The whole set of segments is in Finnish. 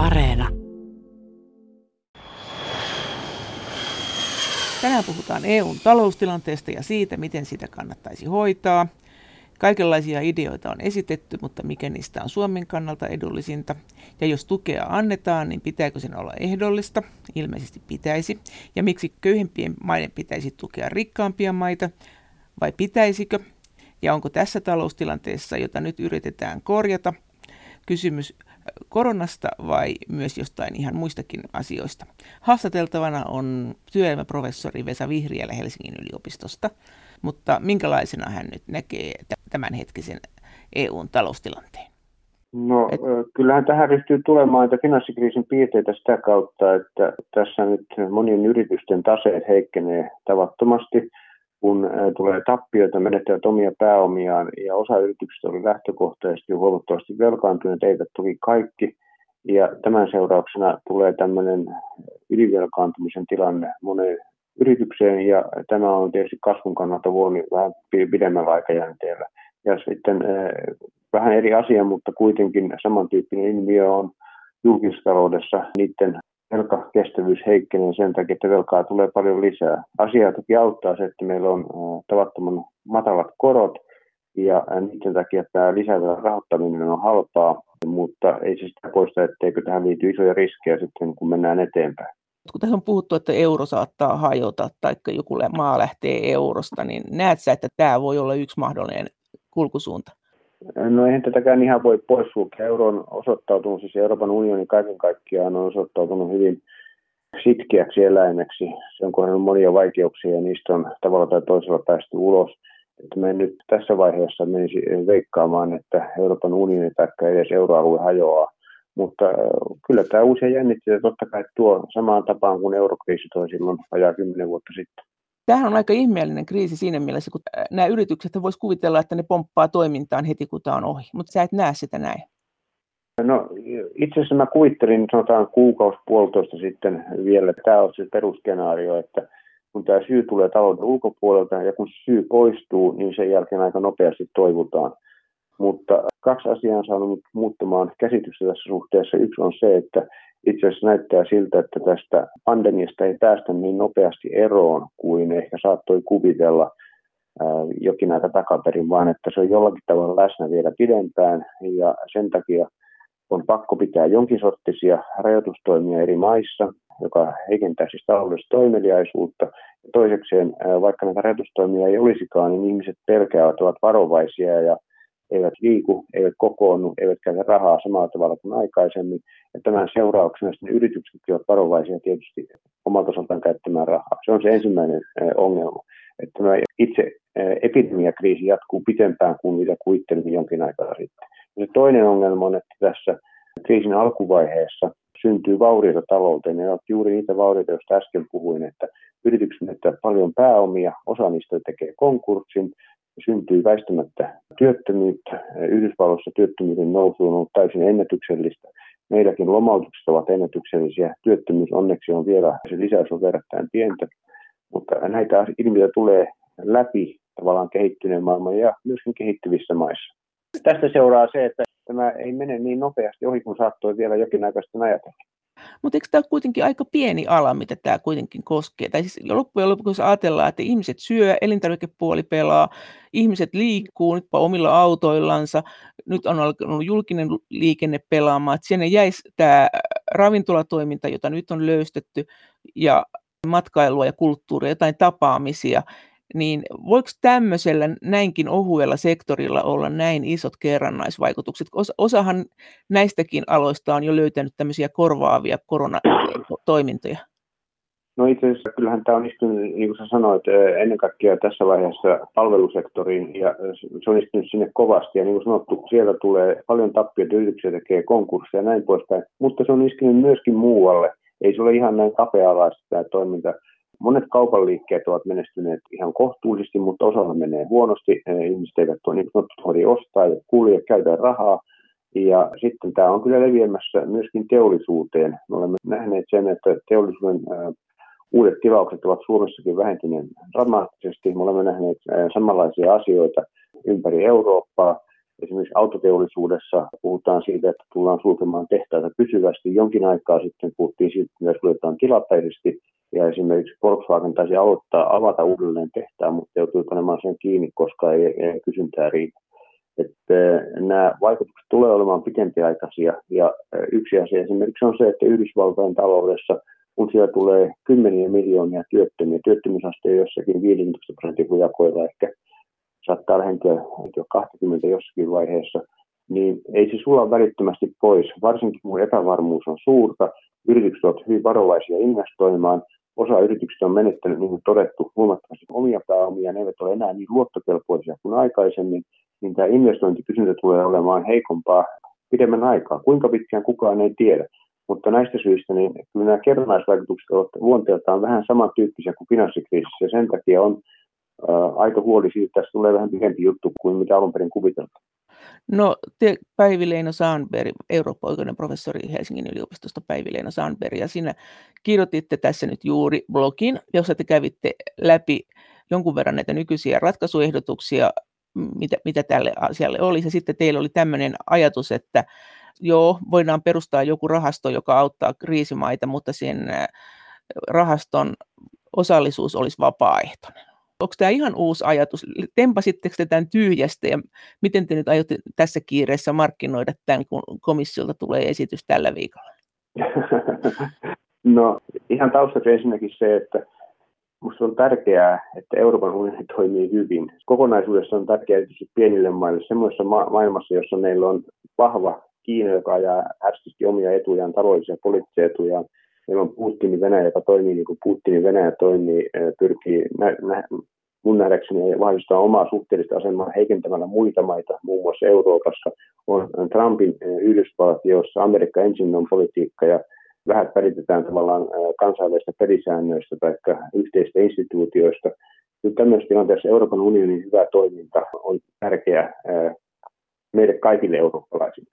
Areena. Tänään puhutaan EUn taloustilanteesta ja siitä, miten sitä kannattaisi hoitaa. Kaikenlaisia ideoita on esitetty, mutta mikä niistä on Suomen kannalta edullisinta. Ja jos tukea annetaan, niin pitääkö sen olla ehdollista? Ilmeisesti pitäisi. Ja miksi köyhempien maiden pitäisi tukea rikkaampia maita? Vai pitäisikö? Ja onko tässä taloustilanteessa, jota nyt yritetään korjata, kysymys koronasta vai myös jostain ihan muistakin asioista. Haastateltavana on työelämäprofessori Vesa Vihriälä Helsingin yliopistosta, mutta minkälaisena hän nyt näkee tämänhetkisen EUn taloustilanteen? No Et... kyllähän tähän ryhtyy tulemaan että finanssikriisin piirteitä sitä kautta, että tässä nyt monien yritysten taseet heikkenee tavattomasti kun tulee tappioita, menettävät omia pääomiaan ja osa yrityksistä oli lähtökohtaisesti huomattavasti velkaantuneet, eivät toki kaikki. Ja tämän seurauksena tulee tämmöinen ylivelkaantumisen tilanne moneen yritykseen ja tämä on tietysti kasvun kannalta huomioon vähän pidemmällä aikajänteellä. Ja sitten vähän eri asia, mutta kuitenkin samantyyppinen ilmiö on julkistaloudessa niiden velkakestävyys heikkenee sen takia, että velkaa tulee paljon lisää. Asiaa toki auttaa se, että meillä on tavattoman matalat korot ja niiden takia tämä lisävelan rahoittaminen on halpaa, mutta ei se sitä poista, etteikö tähän liity isoja riskejä sitten, kun mennään eteenpäin. Kun tässä on puhuttu, että euro saattaa hajota tai joku maa lähtee eurosta, niin näet sä, että tämä voi olla yksi mahdollinen kulkusuunta? No eihän tätäkään ihan voi poissulkea. Euro on osoittautunut, siis Euroopan unioni kaiken kaikkiaan on osoittautunut hyvin sitkeäksi eläimeksi. Se on kohdannut monia vaikeuksia ja niistä on tavalla tai toisella päästy ulos. Että me nyt tässä vaiheessa menisi veikkaamaan, että Euroopan unioni tai edes euroalue hajoaa. Mutta kyllä tämä uusia jännitteitä totta kai tuo samaan tapaan kuin eurokriisi toi silloin ajaa kymmenen vuotta sitten. Tämähän on aika ihmeellinen kriisi siinä mielessä, kun nämä yritykset voisi kuvitella, että ne pomppaa toimintaan heti, kun tämä on ohi, mutta sä et näe sitä näin. No itse asiassa mä kuvittelin sanotaan kuukausi puolitoista sitten vielä, että tämä on se perusskenaario, että kun tämä syy tulee talouden ulkopuolelta ja kun syy poistuu, niin sen jälkeen aika nopeasti toivutaan. Mutta kaksi asiaa on saanut muuttamaan käsitystä tässä suhteessa. Yksi on se, että itse asiassa näyttää siltä, että tästä pandemiasta ei päästä niin nopeasti eroon kuin ehkä saattoi kuvitella jokin aika takaperin, vaan että se on jollakin tavalla läsnä vielä pidempään ja sen takia on pakko pitää jonkin sorttisia rajoitustoimia eri maissa, joka heikentää siis taloudellista toimeliaisuutta. Toisekseen, vaikka näitä rajoitustoimia ei olisikaan, niin ihmiset pelkäävät, ovat varovaisia ja eivät liiku, eivät kokoonnu, eivät käytä rahaa samalla tavalla kuin aikaisemmin. Ja tämän seurauksena sitten yritykset ovat varovaisia tietysti omalta osaltaan käyttämään rahaa. Se on se ensimmäinen ongelma. Että tämä itse epidemiakriisi jatkuu pitempään kuin mitä kuvittelimme jonkin aikaa sitten. Se toinen ongelma on, että tässä kriisin alkuvaiheessa syntyy vaurioita talouteen. Ne ovat juuri niitä vaurioita, joista äsken puhuin, että yritykset menettävät paljon pääomia, osa niistä tekee konkurssin, syntyy väistämättä työttömyyttä. Yhdysvalloissa työttömyyden nousu on ollut täysin ennätyksellistä. Meilläkin lomautukset ovat ennätyksellisiä. Työttömyys onneksi on vielä, se lisäys on verrattain pientä. Mutta näitä ilmiöitä tulee läpi tavallaan kehittyneen maailman ja myöskin kehittyvissä maissa. Tästä seuraa se, että tämä ei mene niin nopeasti ohi kuin saattoi vielä jokin aika sitten ajatella. Mutta eikö tämä ole kuitenkin aika pieni ala, mitä tämä kuitenkin koskee? Tai siis loppujen lopuksi ajatellaan, että ihmiset syö, elintarvikepuoli pelaa, ihmiset liikkuu nyt omilla autoillansa, nyt on alkanut julkinen liikenne pelaamaan, että sinne jäisi tämä ravintolatoiminta, jota nyt on löystetty, ja matkailua ja kulttuuria, jotain tapaamisia, niin voiko tämmöisellä näinkin ohuella sektorilla olla näin isot kerrannaisvaikutukset? Osahan näistäkin aloista on jo löytänyt tämmöisiä korvaavia koronatoimintoja. No itse asiassa kyllähän tämä on istunut, niin kuin sä sanoit, ennen kaikkea tässä vaiheessa palvelusektoriin ja se on istunut sinne kovasti ja niin kuin sanottu, sieltä tulee paljon tappioita, yrityksiä tekee konkursseja ja näin poispäin, mutta se on istunut myöskin muualle. Ei se ole ihan näin kapea-alaista tämä toiminta Monet kaupan liikkeet ovat menestyneet ihan kohtuullisesti, mutta osalla menee huonosti. Ihmiset eivät ole niin sanottu ostaa ja kulje, käytä rahaa. Ja sitten tämä on kyllä leviämässä myöskin teollisuuteen. Me olemme nähneet sen, että teollisuuden uudet tilaukset ovat Suomessakin vähentyneet dramaattisesti. Me olemme nähneet samanlaisia asioita ympäri Eurooppaa. Esimerkiksi autoteollisuudessa puhutaan siitä, että tullaan sulkemaan tehtaita pysyvästi. Jonkin aikaa sitten puhuttiin siitä, että myös suljetaan tilapäisesti. Ja esimerkiksi Volkswagen taisi aloittaa avata uudelleen tehtaan, mutta joutui panemaan sen kiinni, koska ei, ei kysyntää riitä. Että nämä vaikutukset tulee olemaan pitempiaikaisia. Ja yksi asia esimerkiksi on se, että Yhdysvaltojen taloudessa, kun siellä tulee kymmeniä miljoonia työttömiä, työttömyysaste on jossakin 15 prosentin hujakoilla ehkä saattaa lähentyä jo 20 jossakin vaiheessa, niin ei se sulla välittömästi pois, varsinkin kun epävarmuus on suurta. Yritykset ovat hyvin varovaisia investoimaan. Osa yrityksistä on menettänyt, niin kuin todettu, huomattavasti omia pääomia, ne eivät ole enää niin luottokelpoisia kuin aikaisemmin, niin tämä investointikysyntä tulee olemaan heikompaa pidemmän aikaa. Kuinka pitkään kukaan ei tiedä. Mutta näistä syistä niin kyllä nämä kerrannaisvaikutukset ovat luonteeltaan vähän samantyyppisiä kuin finanssikriisissä. Ja sen takia on aika huoli siitä, että tässä tulee vähän pidempi juttu kuin mitä alun perin kuviteltiin. No te Päivi Leino Sandberg, Eurooppa-oikeuden professori Helsingin yliopistosta Päivi Leino Sandberg, ja sinä kirjoititte tässä nyt juuri blogin, jossa te kävitte läpi jonkun verran näitä nykyisiä ratkaisuehdotuksia, mitä, mitä tälle asialle olisi. Ja sitten teillä oli tämmöinen ajatus, että joo, voidaan perustaa joku rahasto, joka auttaa kriisimaita, mutta sen rahaston osallisuus olisi vapaaehtoinen. Onko tämä ihan uusi ajatus? Tempasitteko te tämän tyhjästä ja miten te nyt aiotte tässä kiireessä markkinoida tämän, kun komissiolta tulee esitys tällä viikolla? No ihan taustaksi ensinnäkin se, että Minusta on tärkeää, että Euroopan unioni toimii hyvin. Kokonaisuudessa on tärkeää erityisesti pienille maille semmoisessa ma- maailmassa, jossa meillä on vahva Kiina, joka ajaa härskisti omia etujaan, taloudellisia poliittisia etujaan. Meillä on Putinin Venäjä, joka toimii niin kuin Putinin Venäjä toimii, pyrkii nä- nä- mun nähdäkseni vahvistaa omaa suhteellista asemaa heikentämällä muita maita, muun muassa Euroopassa. On Trumpin Yhdysvallat, jossa Amerikka ensin on politiikka ja vähän välitetään tavallaan kansainvälistä pelisäännöistä tai yhteistä instituutioista. Nyt tämmöisessä tilanteessa Euroopan unionin hyvä toiminta on tärkeää meille kaikille eurooppalaisille.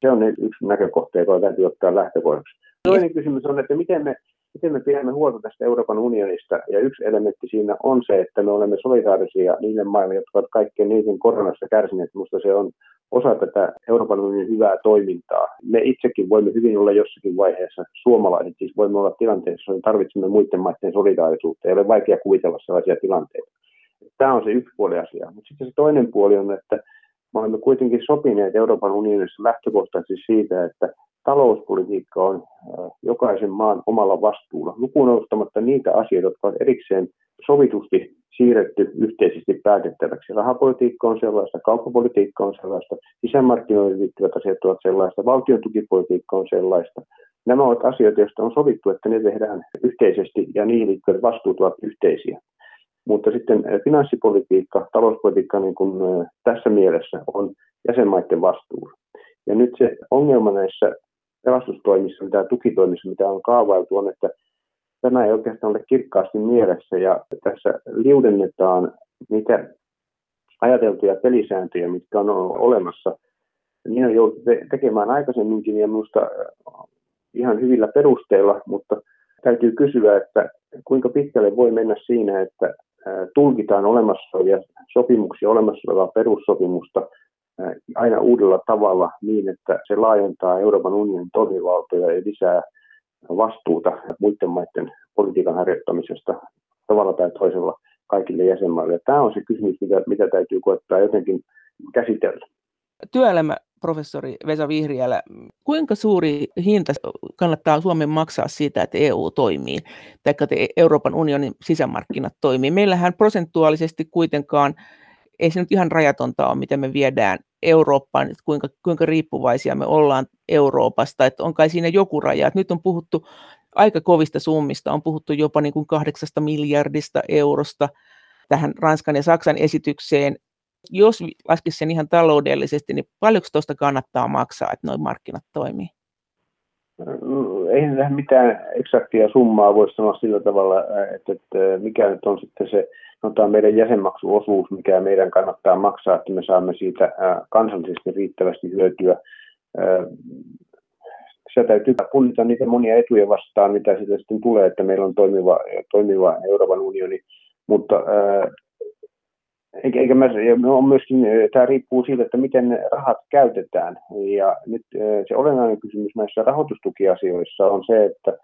Se on yksi näkökohta, joka täytyy ottaa lähtökohdaksi. Toinen kysymys on, että miten me miten me pidämme huolta tästä Euroopan unionista. Ja yksi elementti siinä on se, että me olemme solidaarisia niille maille, jotka ovat kaikkein niiden koronasta kärsineet. Minusta se on osa tätä Euroopan unionin hyvää toimintaa. Me itsekin voimme hyvin olla jossakin vaiheessa suomalaiset, siis voimme olla tilanteessa, jossa tarvitsemme muiden maiden solidaarisuutta. Ei ole vaikea kuvitella sellaisia tilanteita. Tämä on se yksi puoli asia. Mutta sitten se toinen puoli on, että me olemme kuitenkin sopineet Euroopan unionissa lähtökohtaisesti siitä, että talouspolitiikka on jokaisen maan omalla vastuulla, lukuun ottamatta niitä asioita, jotka on erikseen sovitusti siirretty yhteisesti päätettäväksi. Rahapolitiikka on sellaista, kauppapolitiikka on sellaista, sisämarkkinoihin liittyvät asiat ovat sellaista, valtion tukipolitiikka on sellaista. Nämä ovat asioita, joista on sovittu, että ne tehdään yhteisesti ja niihin liittyvät vastuut ovat yhteisiä. Mutta sitten finanssipolitiikka, talouspolitiikka niin kuin tässä mielessä on jäsenmaiden vastuulla. Ja nyt se ongelma näissä pelastustoimissa, mitä tukitoimissa, mitä on kaavailtu, on, että tämä ei oikeastaan ole kirkkaasti mielessä ja tässä liudennetaan niitä ajateltuja pelisääntöjä, mitkä on olemassa. Niin on jouduttu tekemään aikaisemminkin ja minusta äh, ihan hyvillä perusteilla, mutta täytyy kysyä, että kuinka pitkälle voi mennä siinä, että äh, tulkitaan olemassa olevia sopimuksia, olemassa olevaa perussopimusta aina uudella tavalla niin, että se laajentaa Euroopan unionin toimivaltoja ja lisää vastuuta muiden maiden politiikan harjoittamisesta tavalla tai toisella kaikille jäsenmaille. Ja tämä on se kysymys, mitä, mitä täytyy koettaa jotenkin käsitellä. Työelämäprofessori Vesa Vihriälä, kuinka suuri hinta kannattaa Suomen maksaa siitä, että EU toimii, tai että Euroopan unionin sisämarkkinat toimii? Meillähän prosentuaalisesti kuitenkaan ei se nyt ihan rajatonta ole, miten me viedään Eurooppaan, että kuinka, kuinka riippuvaisia me ollaan Euroopasta, että on kai siinä joku raja. Että nyt on puhuttu aika kovista summista, on puhuttu jopa niin kuin kahdeksasta miljardista eurosta tähän Ranskan ja Saksan esitykseen. Jos laskisi sen ihan taloudellisesti, niin paljonko tuosta kannattaa maksaa, että noin markkinat toimii? Tähän mitään eksaktia summaa voi sanoa sillä tavalla, että mikä nyt on sitten se sanotaan meidän jäsenmaksuosuus, mikä meidän kannattaa maksaa, että me saamme siitä kansallisesti riittävästi hyötyä. Se täytyy punnita niitä monia etuja vastaan, mitä siitä sitten tulee, että meillä on toimiva, toimiva Euroopan unioni, mutta eikä mä, on myöskin, tämä riippuu siitä, että miten ne rahat käytetään. Ja nyt se olennainen kysymys näissä rahoitustukiasioissa on se, että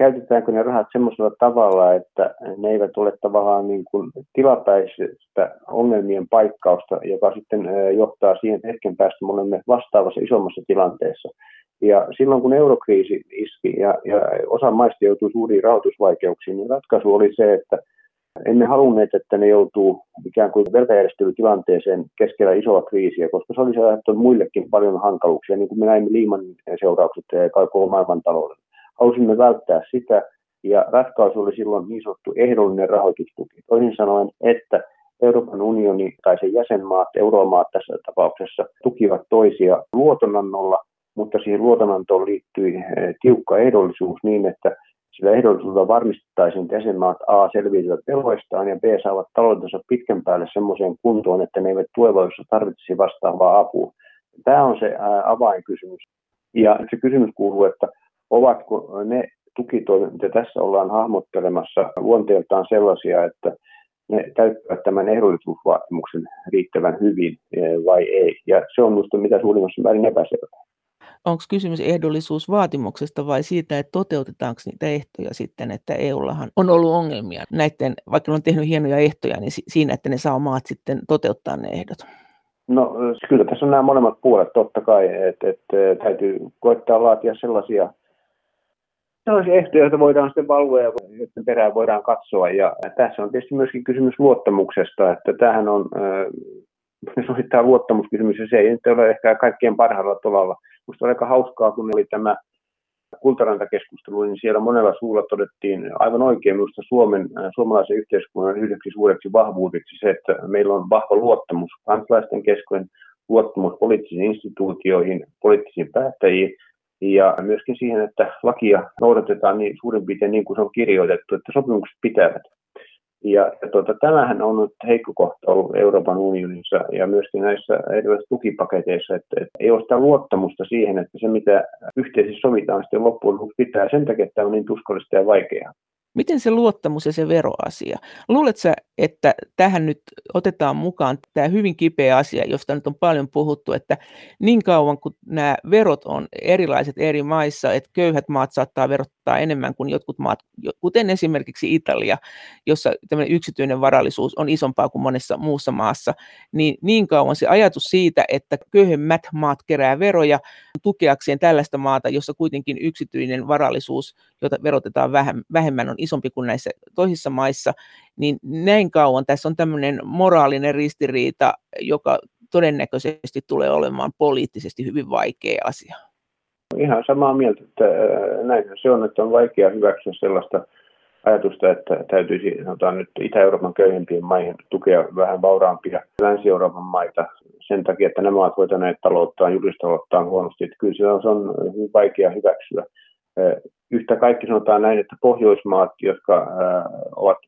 käytetäänkö ne rahat semmoisella tavalla, että ne eivät ole tavallaan niin kuin tilapäisestä ongelmien paikkausta, joka sitten johtaa siihen, että hetken päästä me olemme vastaavassa isommassa tilanteessa. Ja silloin kun eurokriisi iski ja, ja osa maista joutui suuriin rahoitusvaikeuksiin, niin ratkaisu oli se, että emme halunneet, että ne joutuu ikään kuin velkajärjestelytilanteeseen keskellä isoa kriisiä, koska se olisi aiheuttanut muillekin paljon hankaluuksia, niin kuin me näimme liiman seuraukset koko maailmantalouden. Halusimme välttää sitä, ja ratkaisu oli silloin niin sanottu ehdollinen rahoitustuki. Toisin sanoen, että Euroopan unioni tai sen jäsenmaat, euromaat tässä tapauksessa, tukivat toisia luotonannolla, mutta siihen luotonantoon liittyi eh, tiukka ehdollisuus niin, että sillä ehdollisuudella varmistettaisiin, että jäsenmaat A selviytyvät veloistaan ja B saavat taloutensa pitkän päälle semmoiseen kuntoon, että ne eivät tulevaisuudessa tarvitsisi vastaavaa apua. Tämä on se avainkysymys. Ja se kysymys kuuluu, että ovatko ne tukitoimet, mitä tässä ollaan hahmottelemassa, luonteeltaan sellaisia, että ne täyttävät tämän ehdollisuusvaatimuksen riittävän hyvin vai ei. Ja se on minusta mitä suurimmassa määrin epäselvää onko kysymys ehdollisuusvaatimuksesta vai siitä, että toteutetaanko niitä ehtoja sitten, että EUllahan on ollut ongelmia näiden, vaikka ne on tehnyt hienoja ehtoja, niin siinä, että ne saa maat sitten toteuttaa ne ehdot? No kyllä tässä on nämä molemmat puolet totta kai, että, että täytyy koittaa laatia sellaisia sellaisia ehtoja, joita voidaan sitten valvoa ja joiden perään voidaan katsoa. Ja tässä on tietysti myöskin kysymys luottamuksesta, että tämähän on äh, osittain luottamuskysymys ja se ei nyt ole ehkä kaikkien parhaalla tavalla Minusta oli aika hauskaa, kun oli tämä kultarantakeskustelu, niin siellä monella suulla todettiin aivan oikein minusta Suomen, suomalaisen yhteiskunnan yhdeksi suureksi vahvuudeksi se, että meillä on vahva luottamus kansalaisten kesken, luottamus poliittisiin instituutioihin, poliittisiin päättäjiin ja myöskin siihen, että lakia noudatetaan niin suurin piirtein niin kuin se on kirjoitettu, että sopimukset pitävät. Ja, ja tuota, tämähän on nyt heikko kohta ollut Euroopan unionissa ja myöskin näissä erilaisissa tukipaketeissa, että, että ei ole sitä luottamusta siihen, että se mitä yhteisesti sovitaan sitten lopuksi pitää. Sen takia että tämä on niin tuskallista ja vaikeaa. Miten se luottamus ja se veroasia? Luuletko että tähän nyt otetaan mukaan tämä hyvin kipeä asia, josta nyt on paljon puhuttu, että niin kauan kuin nämä verot on erilaiset eri maissa, että köyhät maat saattaa verottaa enemmän kuin jotkut maat, kuten esimerkiksi Italia, jossa tämmöinen yksityinen varallisuus on isompaa kuin monessa muussa maassa, niin niin kauan se ajatus siitä, että köyhemmät maat kerää veroja tukeakseen tällaista maata, jossa kuitenkin yksityinen varallisuus, jota verotetaan vähemmän, on isompi kuin näissä toisissa maissa, niin näin kauan tässä on tämmöinen moraalinen ristiriita, joka todennäköisesti tulee olemaan poliittisesti hyvin vaikea asia. Ihan samaa mieltä, että näin se on, että on vaikea hyväksyä sellaista ajatusta, että täytyisi sanotaan nyt Itä-Euroopan köyhempien maihin tukea vähän vauraampia Länsi-Euroopan maita sen takia, että nämä ovat hoitaneet talouttaan, julkistalouttaan huonosti. Että kyllä se on hyvin vaikea hyväksyä. Yhtä kaikki sanotaan näin, että Pohjoismaat, jotka ovat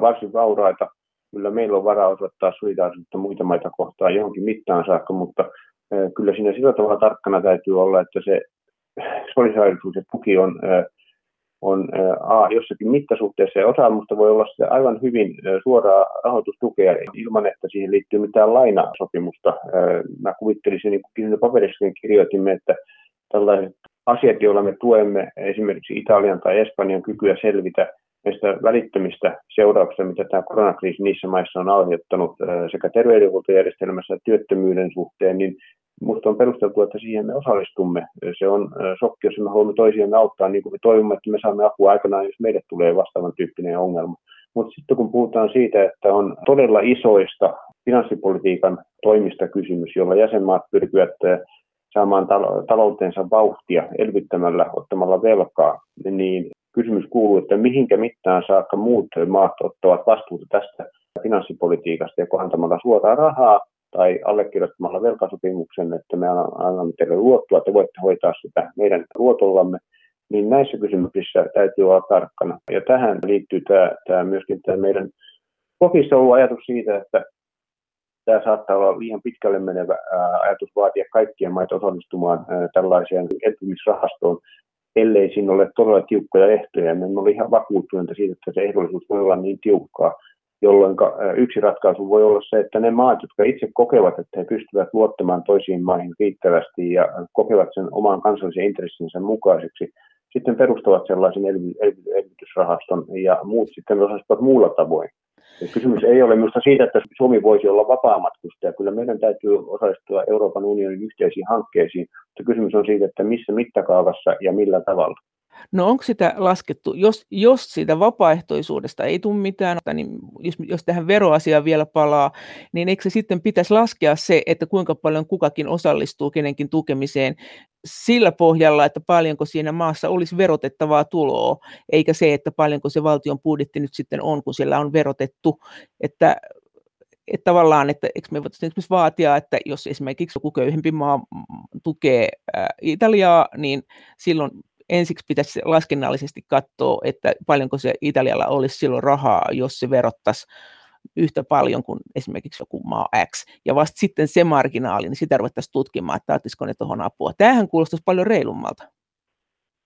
varsin vauraita. Kyllä meillä on varaa osoittaa solidaarisuutta muita maita kohtaan johonkin mittaan saakka, mutta kyllä siinä sillä tavalla tarkkana täytyy olla, että se solidaarisuus ja tuki on, on A, jossakin mittasuhteessa ja osa mutta voi olla se aivan hyvin suoraa rahoitustukea ilman, että siihen liittyy mitään lainasopimusta. Mä kuvittelisin, niin kuin paperissakin kirjoitimme, että tällaiset asiat, joilla me tuemme esimerkiksi Italian tai Espanjan kykyä selvitä näistä välittömistä seurauksista, mitä tämä koronakriisi niissä maissa on aiheuttanut sekä terveydenhuoltojärjestelmässä että työttömyyden suhteen, niin minusta on perusteltu, että siihen me osallistumme. Se on shokki, jos me haluamme toisiamme auttaa, niin kuin me toivomme, että me saamme apua aikanaan, jos meille tulee vastaavan tyyppinen ongelma. Mutta sitten kun puhutaan siitä, että on todella isoista finanssipolitiikan toimista kysymys, jolla jäsenmaat pyrkivät saamaan taloutensa vauhtia elvyttämällä, ottamalla velkaa, niin kysymys kuuluu, että mihinkä mittaan saakka muut maat ottavat vastuuta tästä finanssipolitiikasta, joko antamalla suoraa rahaa tai allekirjoittamalla velkasopimuksen, että me annamme teille luottoa, että voitte hoitaa sitä meidän luotollamme, niin näissä kysymyksissä täytyy olla tarkkana. Ja tähän liittyy tämä, tämä myöskin tämä meidän kokissa ollut ajatus siitä, että tämä saattaa olla liian pitkälle menevä ajatus vaatia kaikkien maita osallistumaan tällaiseen elpymisrahastoon, ellei siinä ole todella tiukkoja ehtoja. Me olemme ihan vakuuttuneita siitä, että se ehdollisuus voi olla niin tiukkaa, jolloin yksi ratkaisu voi olla se, että ne maat, jotka itse kokevat, että he pystyvät luottamaan toisiin maihin riittävästi ja kokevat sen oman kansallisen intressinsä mukaiseksi, sitten perustavat sellaisen elvytysrahaston ja muut sitten osallistuvat muulla tavoin. Ja kysymys ei ole minusta siitä, että Suomi voisi olla vapaamatkustaja. Kyllä meidän täytyy osallistua Euroopan unionin yhteisiin hankkeisiin, mutta kysymys on siitä, että missä mittakaavassa ja millä tavalla. No onko sitä laskettu, jos, jos siitä vapaaehtoisuudesta ei tule mitään, niin jos, jos tähän veroasiaan vielä palaa, niin eikö se sitten pitäisi laskea se, että kuinka paljon kukakin osallistuu kenenkin tukemiseen sillä pohjalla, että paljonko siinä maassa olisi verotettavaa tuloa, eikä se, että paljonko se valtion budjetti nyt sitten on, kun siellä on verotettu, että että tavallaan, että eikö me voitaisiin esimerkiksi vaatia, että jos esimerkiksi joku köyhempi maa tukee Italiaa, niin silloin ensiksi pitäisi laskennallisesti katsoa, että paljonko se Italialla olisi silloin rahaa, jos se verottaisi yhtä paljon kuin esimerkiksi joku maa X. Ja vasta sitten se marginaali, niin sitä ruvettaisiin tutkimaan, että olisiko ne tuohon apua. Tämähän kuulostaisi paljon reilummalta.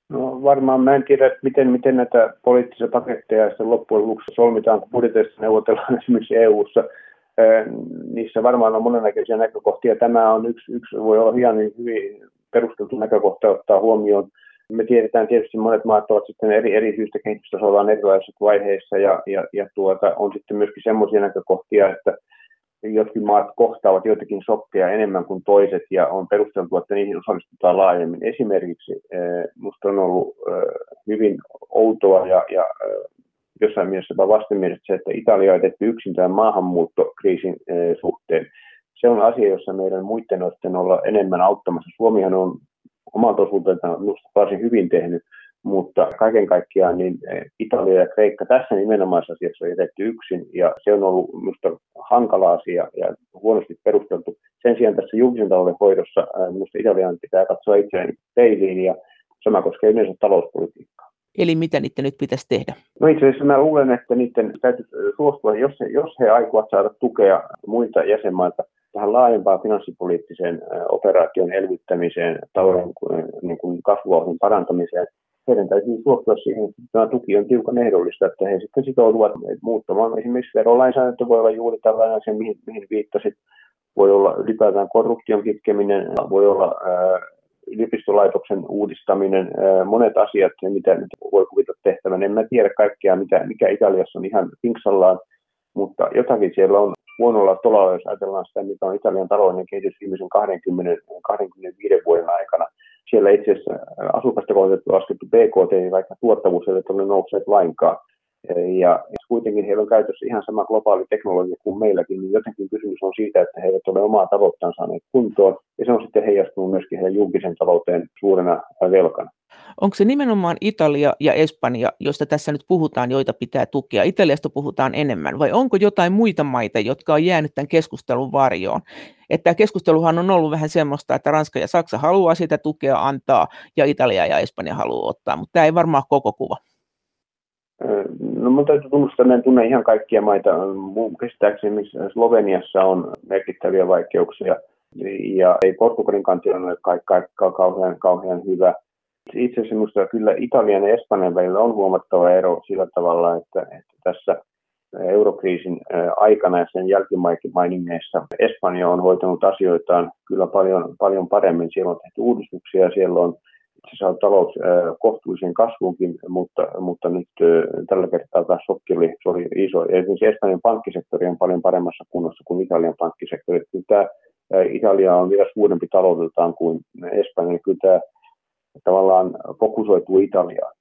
No varmaan mä en tiedä, että miten, miten näitä poliittisia paketteja sitten loppujen lopuksi solmitaan, kun budjeteista neuvotellaan esimerkiksi EU-ssa. Niissä varmaan on monennäköisiä näkökohtia. Tämä on yksi, yksi voi olla ihan hyvin perusteltu näkökohta ottaa huomioon me tiedetään tietysti monet maat ovat sitten eri, eri syistä kehitystasollaan erilaisissa vaiheissa ja, ja, ja tuota, on sitten myöskin semmoisia näkökohtia, että jotkin maat kohtaavat joitakin sokkeja enemmän kuin toiset ja on perusteltu, että niihin osallistutaan laajemmin. Esimerkiksi eh, minusta on ollut eh, hyvin outoa ja, ja eh, jossain mielessä jopa vastenmielistä se, että Italia on tehty yksin tämän maahanmuuttokriisin suhteen. Se on asia, jossa meidän muiden olla enemmän auttamassa. Suomihan on omalta osuutensa minusta varsin hyvin tehnyt, mutta kaiken kaikkiaan niin eh, Italia ja Kreikka tässä nimenomaisessa asiassa on jätetty yksin ja se on ollut minusta hankala asia ja huonosti perusteltu. Sen sijaan tässä julkisen talouden hoidossa eh, minusta Italian pitää katsoa itseään peiliin ja sama koskee yleensä talouspolitiikkaa. Eli mitä niiden nyt pitäisi tehdä? No itse asiassa mä luulen, että niiden täytyy suostua, jos, jos he aikovat saada tukea muilta jäsenmailta tähän laajempaan finanssipoliittiseen operaation elvyttämiseen, talouden niin kuin kasvuvauhdin parantamiseen, heidän täytyy suostua siihen, että tämä tuki on tiukan ehdollista, että he sitten sitoutuvat muuttamaan. Esimerkiksi verolainsäädäntö voi olla juuri tällainen asia, mihin, mihin viittasit. Voi olla ylipäätään korruption kitkeminen, voi olla ää, yliopistolaitoksen uudistaminen, monet asiat, mitä nyt voi kuvitella tehtävän. En mä tiedä kaikkea, mitä, mikä Italiassa on ihan pinksallaan, mutta jotakin siellä on huonolla tolalla, jos ajatellaan sitä, mikä on Italian talouden kehitys viimeisen 20, 25 vuoden aikana. Siellä itse asiassa asukasta kohdattu laskettu BKT, vaikka tuottavuus ei ole nousseet lainkaan. Ja kuitenkin heillä on käytössä ihan sama globaali teknologia kuin meilläkin, niin jotenkin kysymys on siitä, että he eivät ole omaa tavoittaan saaneet kuntoon, ja se on sitten heijastunut myöskin heidän julkisen talouteen suurena velkana. Onko se nimenomaan Italia ja Espanja, joista tässä nyt puhutaan, joita pitää tukea? Italiasta puhutaan enemmän, vai onko jotain muita maita, jotka on jäänyt tämän keskustelun varjoon? Että tämä keskusteluhan on ollut vähän semmoista, että Ranska ja Saksa haluaa sitä tukea antaa, ja Italia ja Espanja haluaa ottaa, mutta tämä ei varmaan koko kuva. No mun täytyy tunnustaa, että en tunne ihan kaikkia maita. Mun käsittääkseni Sloveniassa on merkittäviä vaikeuksia ja ei Portugalin kantti ole kauhean, kauhean hyvä. Itse asiassa minusta kyllä Italian ja Espanjan välillä on huomattava ero sillä tavalla, että, että tässä eurokriisin aikana ja sen jälkimainingeissa Espanja on hoitanut asioitaan kyllä paljon, paljon paremmin. Siellä on tehty uudistuksia, siellä on se saa talous kohtuullisen kasvunkin, mutta, mutta nyt tällä kertaa taas shokki oli, se oli iso. Esimerkiksi Espanjan pankkisektori on paljon paremmassa kunnossa kuin Italian pankkisektori. Kyllä tämä Italia on vielä suurempi taloudeltaan kuin Espanja, kyllä tämä tavallaan fokusoituu Italiaan.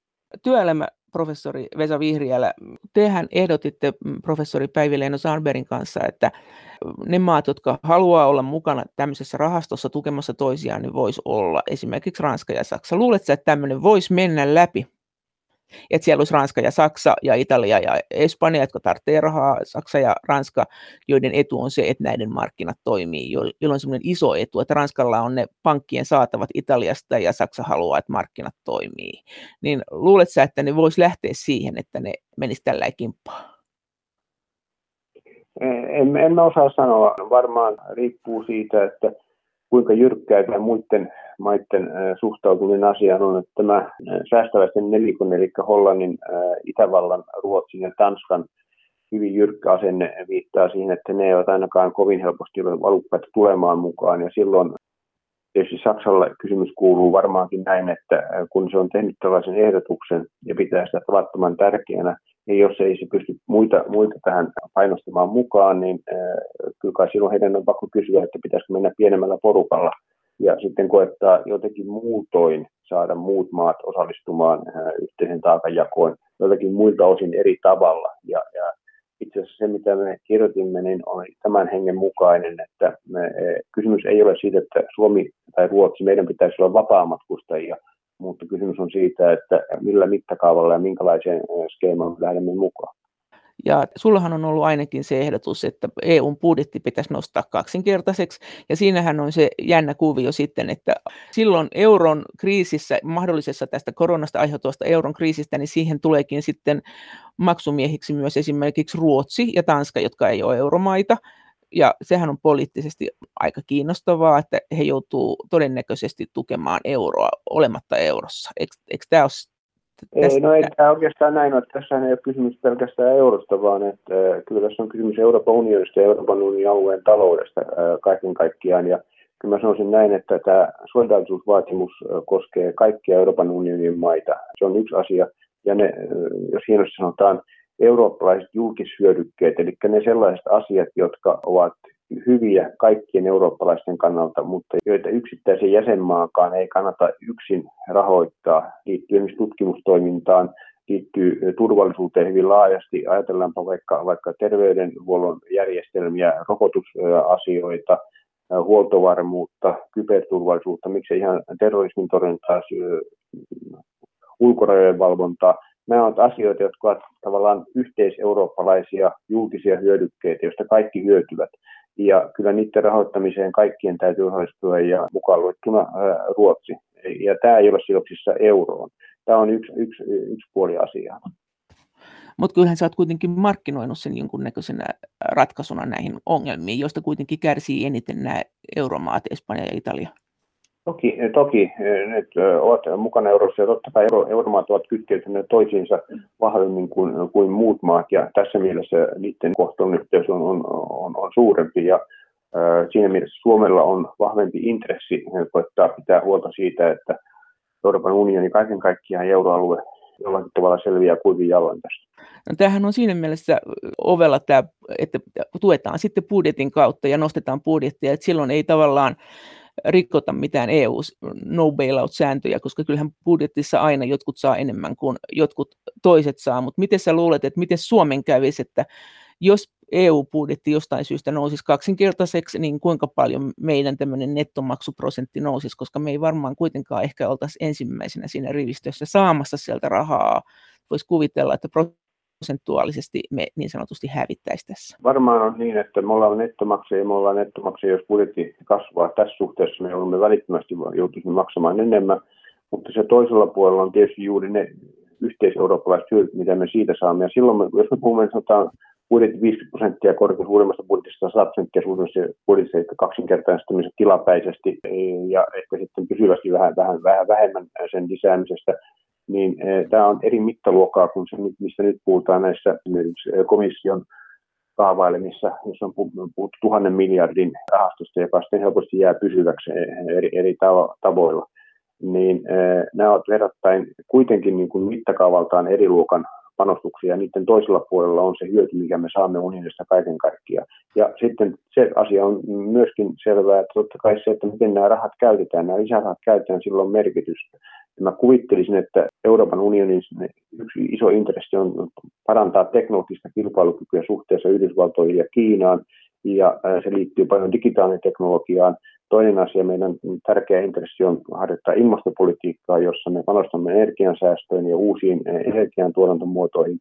Työelämä professori Vesa Vihriälä, tehän ehdotitte mm, professori Päivi Leino Sandbergin kanssa, että ne maat, jotka haluaa olla mukana tämmöisessä rahastossa tukemassa toisiaan, niin voisi olla esimerkiksi Ranska ja Saksa. Luuletko, että tämmöinen voisi mennä läpi? Että siellä olisi Ranska ja Saksa ja Italia ja Espanja, jotka tarvitsee rahaa, Saksa ja Ranska, joiden etu on se, että näiden markkinat toimii, jolloin on semmoinen iso etu, että Ranskalla on ne pankkien saatavat Italiasta ja Saksa haluaa, että markkinat toimii. Niin luulet sä, että ne voisi lähteä siihen, että ne menisi tällä kimppaa? En, en osaa sanoa. Varmaan riippuu siitä, että kuinka jyrkkää tämä muiden maiden suhtautuminen asiaan on, että tämä säästäväisten nelikon, eli Hollannin, Itävallan, Ruotsin ja Tanskan hyvin jyrkkä asenne viittaa siihen, että ne eivät ainakaan kovin helposti ole valukkaita tulemaan mukaan. Ja silloin tietysti Saksalle kysymys kuuluu varmaankin näin, että kun se on tehnyt tällaisen ehdotuksen ja pitää sitä tavattoman tärkeänä, ja jos ei se pysty muita, muita tähän painostamaan mukaan, niin kyllä kai silloin heidän on pakko kysyä, että pitäisikö mennä pienemmällä porukalla ja sitten koettaa jotenkin muutoin saada muut maat osallistumaan yhteisen taakanjakoon jotenkin muilta osin eri tavalla. Ja, ja itse asiassa se, mitä me kirjoitimme, niin oli tämän hengen mukainen, että me, kysymys ei ole siitä, että Suomi tai Ruotsi, meidän pitäisi olla vapaamatkustajia, mutta kysymys on siitä, että millä mittakaavalla ja minkälaiseen skeemaan lähdemme mukaan. Ja sullahan on ollut ainakin se ehdotus, että EUn budjetti pitäisi nostaa kaksinkertaiseksi. Ja siinähän on se jännä kuvio sitten, että silloin euron kriisissä, mahdollisessa tästä koronasta aiheutuvasta euron kriisistä, niin siihen tuleekin sitten maksumiehiksi myös esimerkiksi Ruotsi ja Tanska, jotka ei ole euromaita. Ja sehän on poliittisesti aika kiinnostavaa, että he joutuu todennäköisesti tukemaan euroa olematta eurossa. Eikö, eikö tämä ole ei, no ei tämä oikeastaan näin ole. Tässä ei ole kysymys pelkästään eurosta, vaan että äh, kyllä tässä on kysymys Euroopan unionista ja Euroopan unionin alueen taloudesta äh, kaiken kaikkiaan. Ja kyllä mä sanoisin näin, että tämä solidaarisuusvaatimus äh, koskee kaikkia Euroopan unionin maita. Se on yksi asia. Ja ne, äh, jos hienosti sanotaan, eurooppalaiset julkishyödykkeet, eli ne sellaiset asiat, jotka ovat hyviä kaikkien eurooppalaisten kannalta, mutta joita yksittäisen jäsenmaakaan ei kannata yksin rahoittaa, liittyy esimerkiksi tutkimustoimintaan, liittyy turvallisuuteen hyvin laajasti. Ajatellaanpa vaikka, vaikka terveydenhuollon järjestelmiä, rokotusasioita, huoltovarmuutta, kyberturvallisuutta, miksei ihan terrorismin torjuntaa, ulkorajojen valvontaa. Nämä ovat asioita, jotka ovat tavallaan yhteiseurooppalaisia julkisia hyödykkeitä, joista kaikki hyötyvät. Ja kyllä niiden rahoittamiseen kaikkien täytyy osallistua ja mukaan luettuna Ruotsi. Ja tämä ei ole sidoksissa euroon. Tämä on yksi, yksi, yksi puoli asiaa. Mutta kyllähän sä oot kuitenkin markkinoinut sen jonkunnäköisenä ratkaisuna näihin ongelmiin, joista kuitenkin kärsii eniten nämä euromaat, Espanja ja Italia. Toki, toki nyt ovat mukana eurossa ja totta kai euro, euromaat ovat kytkeytyneet toisiinsa vahvemmin kuin, kuin muut maat ja tässä mielessä niiden kohtalon yhteys on, on, on, on suurempi ja äh, siinä mielessä Suomella on vahvempi intressi koittaa pitää huolta siitä, että Euroopan unioni kaiken kaikkiaan euroalue jollakin tavalla selviää kuivin jalan tästä. No, tämähän on siinä mielessä ovella tämä, että tuetaan sitten budjetin kautta ja nostetaan budjettia, että silloin ei tavallaan rikkota mitään EU no bailout-sääntöjä, koska kyllähän budjetissa aina jotkut saa enemmän kuin jotkut toiset saa, mutta miten sä luulet, että miten Suomen kävisi, että jos EU-budjetti jostain syystä nousisi kaksinkertaiseksi, niin kuinka paljon meidän tämmöinen nettomaksuprosentti nousisi, koska me ei varmaan kuitenkaan ehkä oltaisi ensimmäisenä siinä rivistössä saamassa sieltä rahaa. Voisi kuvitella, että prosentuaalisesti me niin sanotusti hävittäisi tässä? Varmaan on niin, että me ollaan nettomaksajia, me ollaan nettomaksajia, jos budjetti kasvaa tässä suhteessa, me joudumme välittömästi joutuisimme maksamaan enemmän, mutta se toisella puolella on tietysti juuri ne yhteiseurooppalaiset hyödyt, mitä me siitä saamme. Ja silloin, jos me puhumme, sanotaan, budjetti 50 prosenttia korkeus suuremmasta budjetista 100 prosenttia suuremmasta budjetista, eli kaksinkertaistamisen tilapäisesti ja ehkä sitten pysyvästi vähän, vähän, vähän vähemmän sen lisäämisestä, niin eh, tämä on eri mittaluokkaa kuin se, mistä nyt puhutaan näissä eh, komission kaavailemissa, jossa on puhuttu tuhannen miljardin rahastosta, joka sitten helposti jää pysyväksi eh, eri, eri tavoilla. Niin nämä ovat verrattain kuitenkin niin kuin mittakaavaltaan eri luokan panostuksia ja niiden toisella puolella on se hyöty, mikä me saamme unionista kaiken kaikkiaan. Ja sitten se asia on myöskin selvää, että totta kai se, että miten nämä rahat käytetään, nämä lisärahat käytetään, sillä on merkitystä. Ja mä kuvittelisin, että Euroopan unionin yksi iso intressi on parantaa teknologista kilpailukykyä suhteessa Yhdysvaltoihin ja Kiinaan, ja se liittyy paljon digitaaliteknologiaan. Toinen asia, meidän tärkeä intressi on harjoittaa ilmastopolitiikkaa, jossa me panostamme energiansäästöön ja uusiin energiantuotantomuotoihin.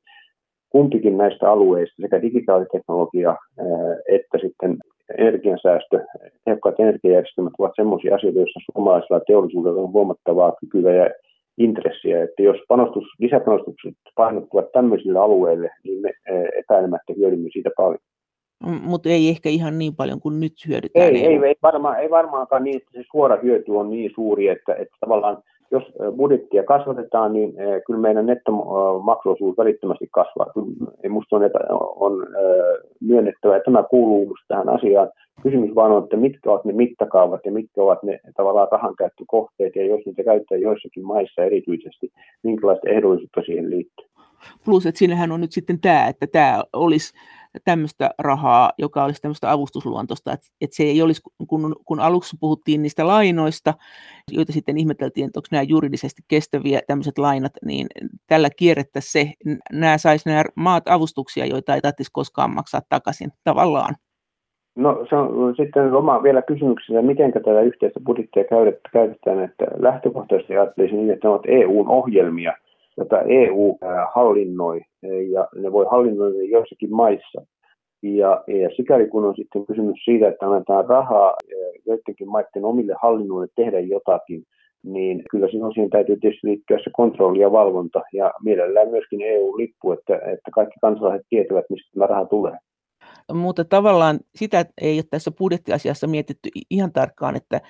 Kumpikin näistä alueista, sekä digitaaliteknologia että sitten energiansäästö, tehokkaat energiajärjestelmät ovat sellaisia asioita, joissa suomalaisella teollisuudella on huomattavaa kykyä ja intressiä, että jos panostus, lisäpanostukset painottuvat tämmöisille alueille, niin me epäilemättä hyödymme siitä paljon. Mutta ei ehkä ihan niin paljon kuin nyt hyödytään. Ei, ei, ei, varmaan, ei varmaankaan niin, että se suora hyöty on niin suuri, että, että tavallaan jos budjettia kasvatetaan, niin kyllä meidän nettomaksuosuus välittömästi kasvaa. Minusta on, että on myönnettävä, että tämä kuuluu tähän asiaan. Kysymys vaan on, että mitkä ovat ne mittakaavat ja mitkä ovat ne tavallaan rahankäyttökohteet, ja jos niitä käyttää joissakin maissa erityisesti, minkälaista ehdollisuutta siihen liittyy. Plus, että siinähän on nyt sitten tämä, että tämä olisi tämmöistä rahaa, joka olisi tämmöistä avustusluontoista, että, että se ei olisi, kun, kun aluksi puhuttiin niistä lainoista, joita sitten ihmeteltiin, että onko nämä juridisesti kestäviä tämmöiset lainat, niin tällä kierrettäisiin se, nämä saisi nämä maat avustuksia, joita ei tarvitsisi koskaan maksaa takaisin tavallaan. No se on sitten oma vielä kysymyksessä, miten tätä yhteistä budjettia käytetään, että lähtökohtaisesti ajattelisin niin, että ne ovat EUn ohjelmia – jota EU hallinnoi ja ne voi hallinnoida joissakin maissa. Ja, ja sikäli kun on sitten kysymys siitä, että annetaan rahaa joidenkin maiden omille hallinnoille tehdä jotakin, niin kyllä silloin siihen täytyy tietysti liittyä se kontrolli ja valvonta ja mielellään myöskin EU-lippu, että, että kaikki kansalaiset tietävät, mistä tämä raha tulee. Mutta tavallaan sitä ei ole tässä budjettiasiassa mietitty ihan tarkkaan, että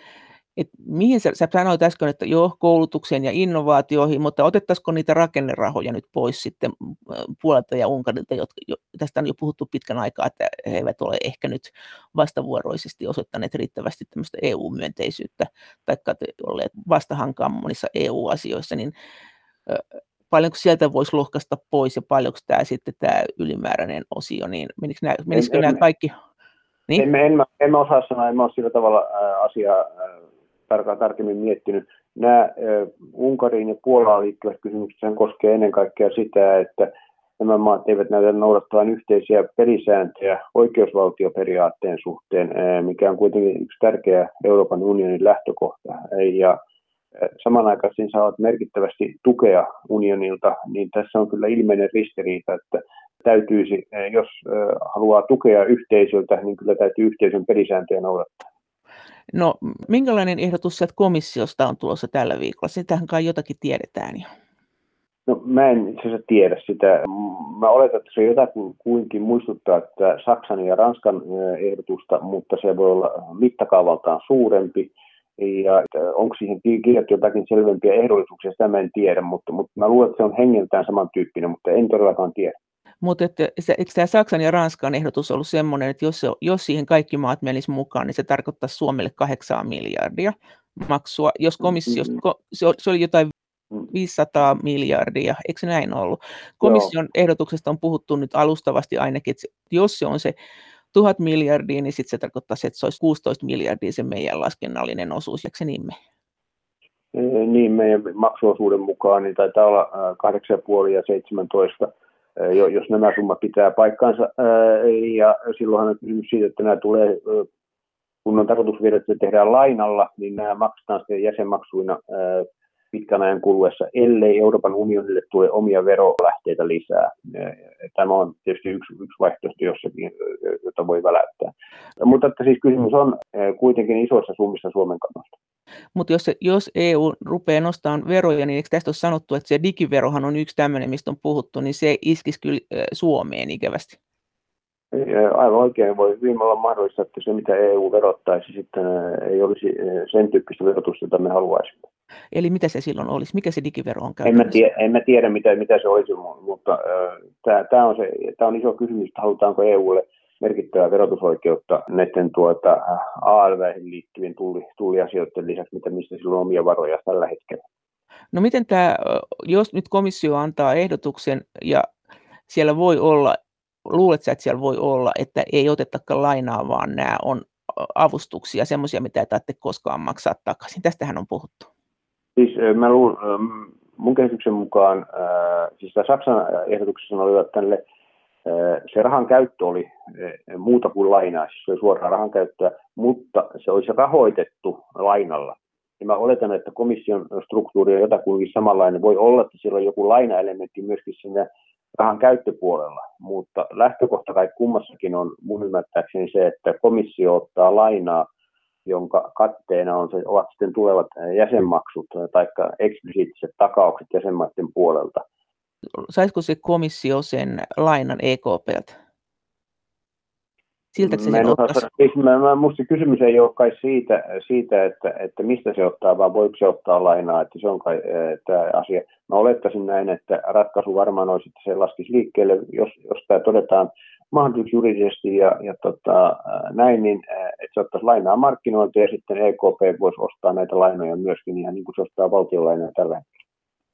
et mihin sä, sä sanoit äsken, että joo, koulutukseen ja innovaatioihin, mutta otettaisiko niitä rakennerahoja nyt pois sitten puolelta ja Unkarilta, jotka, jo, tästä on jo puhuttu pitkän aikaa, että he eivät ole ehkä nyt vastavuoroisesti osoittaneet riittävästi tämmöistä EU-myönteisyyttä, tai olleet vastahankaan monissa EU-asioissa, niin paljonko sieltä voisi lohkaista pois ja paljonko tämä sitten tämä ylimääräinen osio, niin menisikö nämä, menisikö en, nämä kaikki? Niin? En, en, en, en osaa sanoa, en ole sillä tavalla ää, asiaa tarkkaan tarkemmin miettinyt. Nämä Unkariin ja Puolaan liittyvät kysymykset koskee ennen kaikkea sitä, että nämä maat eivät näytä noudattavan yhteisiä pelisääntöjä oikeusvaltioperiaatteen suhteen, mikä on kuitenkin yksi tärkeä Euroopan unionin lähtökohta. Ja samanaikaisesti saavat merkittävästi tukea unionilta, niin tässä on kyllä ilmeinen ristiriita, että täytyisi, jos haluaa tukea yhteisöltä, niin kyllä täytyy yhteisön pelisääntöjä noudattaa. No, minkälainen ehdotus sieltä komissiosta on tulossa tällä viikolla? Sitähän kai jotakin tiedetään jo. No mä en itse asiassa tiedä sitä. Mä oletan, että se jotakin kuinkin muistuttaa että Saksan ja Ranskan ehdotusta, mutta se voi olla mittakaavaltaan suurempi. Ja onko siihen kirjattu jotakin selvempiä ehdollisuuksia, sitä mä en tiedä, mutta, mutta mä luulen, että se on hengeltään samantyyppinen, mutta en todellakaan tiedä. Mutta että, eikö tämä Saksan ja Ranskan ehdotus ollut sellainen, että jos, se, jos siihen kaikki maat menisivät mukaan, niin se tarkoittaa Suomelle 8 miljardia maksua. Jos komissio, mm-hmm. se, se oli jotain 500 miljardia, eikö se näin ollut? Komission Joo. ehdotuksesta on puhuttu nyt alustavasti ainakin, että jos se on se tuhat miljardia, niin sitten se tarkoittaa, että se olisi 16 miljardia se meidän laskennallinen osuus, eikö se niin me? Niin, meidän maksuosuuden mukaan niin taitaa olla 8,5 ja 17 jos nämä summat pitää paikkansa. Ja silloinhan on kysymys siitä, että nämä tulee, kun on tarkoitus viedä, että tehdään lainalla, niin nämä maksetaan sitten jäsenmaksuina pitkän ajan kuluessa, ellei Euroopan unionille tule omia verolähteitä lisää. Tämä on tietysti yksi, yksi vaihtoehto jossakin, jota voi väläyttää. Mutta että siis kysymys on kuitenkin isoissa summissa Suomen kannalta. Mutta jos, jos EU rupeaa nostamaan veroja, niin eikö tästä ole sanottu, että se digiverohan on yksi tämmöinen, mistä on puhuttu, niin se iskisi kyllä Suomeen ikävästi? Aivan oikein voi hyvin olla mahdollista, että se mitä EU verottaisi sitten ei olisi sen tyyppistä verotusta, jota me haluaisimme. Eli mitä se silloin olisi? Mikä se digivero on käytännössä? En mä tiedä, en mä tiedä mitä, mitä se olisi, mutta äh, tämä on, se, on iso kysymys, että halutaanko EUlle merkittävää verotusoikeutta näiden tuota, ALV liittyvien tulli, tulliasioiden lisäksi, mitä, mistä silloin omia varoja tällä hetkellä. No miten tämä, jos nyt komissio antaa ehdotuksen ja siellä voi olla, luulet sä, että siellä voi olla, että ei otetakaan lainaa, vaan nämä on avustuksia, semmoisia, mitä ei tarvitse koskaan maksaa takaisin. Tästähän on puhuttu. Siis mä luulen, mun käsityksen mukaan, siis Saksan ehdotuksessa olivat tälle se rahan käyttö oli muuta kuin lainaa, siis se oli suoraa rahan käyttöä, mutta se olisi rahoitettu lainalla. Ja mä oletan, että komission struktuuri on jotakuinkin samanlainen. Voi olla, että siellä on joku lainaelementti myöskin siinä rahan käyttöpuolella, mutta lähtökohta kai kummassakin on mun ymmärtääkseni se, että komissio ottaa lainaa, jonka katteena on se, ovat sitten tulevat jäsenmaksut tai eksplisiittiset takaukset jäsenmaiden puolelta – saisiko se komissio sen lainan EKPltä? Siltä se ottaisi? Siis mä, mä, musta kysymys ei ole kai siitä, siitä että, että, mistä se ottaa, vaan voiko se ottaa lainaa, että se on kai tämä asia. Mä olettaisin näin, että ratkaisu varmaan olisi, että se laskisi liikkeelle, jos, jos tämä todetaan mahdollisesti juridisesti ja, ja tota, näin, niin että se ottaisi lainaa markkinoilta ja sitten EKP voisi ostaa näitä lainoja myöskin ihan niin kuin se ostaa valtionlainoja tällä hetkellä.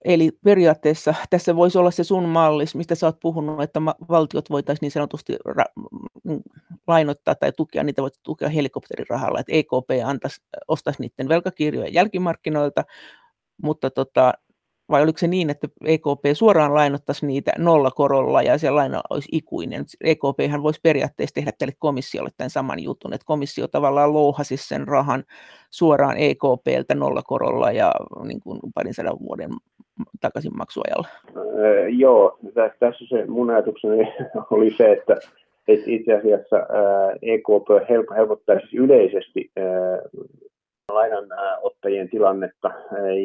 Eli periaatteessa tässä voisi olla se sun mallis, mistä sä oot puhunut, että valtiot voitaisiin niin sanotusti ra- mm, lainoittaa tai tukea, niitä voit tukea helikopterirahalla, että EKP antaisi, ostaisi niiden velkakirjoja jälkimarkkinoilta, mutta tota, vai oliko se niin, että EKP suoraan lainottaisi niitä nollakorolla ja se laina olisi ikuinen? EKP voisi periaatteessa tehdä tälle komissiolle tämän saman jutun, että komissio tavallaan louhasi sen rahan suoraan EKPltä nollakorolla ja niin kuin parin sadan vuoden takaisin maksuajalla. Öö, joo, tässä se mun ajatukseni oli se, että että itse asiassa EKP helpottaisi yleisesti lainanottajien tilannetta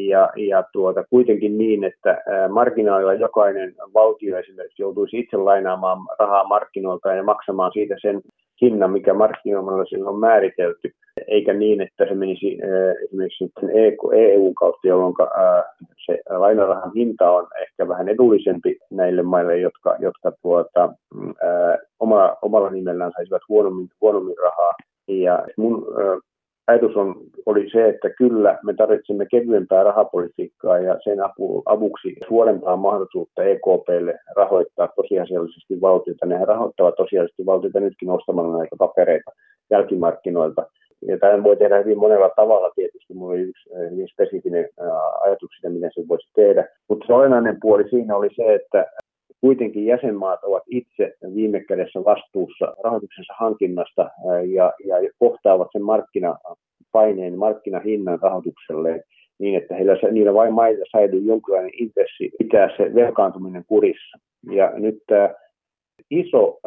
ja, ja tuota, kuitenkin niin, että marginaalilla jokainen valtio esimerkiksi joutuisi itse lainaamaan rahaa markkinoilta ja maksamaan siitä sen hinnan, mikä markkinoilla sillä on määritelty, eikä niin, että se menisi esimerkiksi EU e kautta, jolloin se lainarahan hinta on ehkä vähän edullisempi näille maille, jotka, jotka tuota, ää, oma, omalla nimellään saisivat huonommin, huonommin rahaa. Ja mun ajatus on, oli se, että kyllä me tarvitsemme kevyempää rahapolitiikkaa ja sen apu, avuksi suorempaa mahdollisuutta EKPlle rahoittaa tosiasiallisesti valtiota. Nehän rahoittavat tosiasiallisesti valtiota nytkin ostamalla näitä papereita jälkimarkkinoilta. Ja tämä voi tehdä hyvin monella tavalla tietysti. Minulla oli yksi hyvin spesifinen ajatus siitä, miten se voisi tehdä. Mutta se olennainen puoli siinä oli se, että kuitenkin jäsenmaat ovat itse viime kädessä vastuussa rahoituksensa hankinnasta ja, ja kohtaavat sen markkinapaineen, markkinahinnan rahoitukselle niin, että heillä, niillä vain mailla säilyy jonkinlainen intressi pitää se velkaantuminen kurissa. Ja nyt tämä iso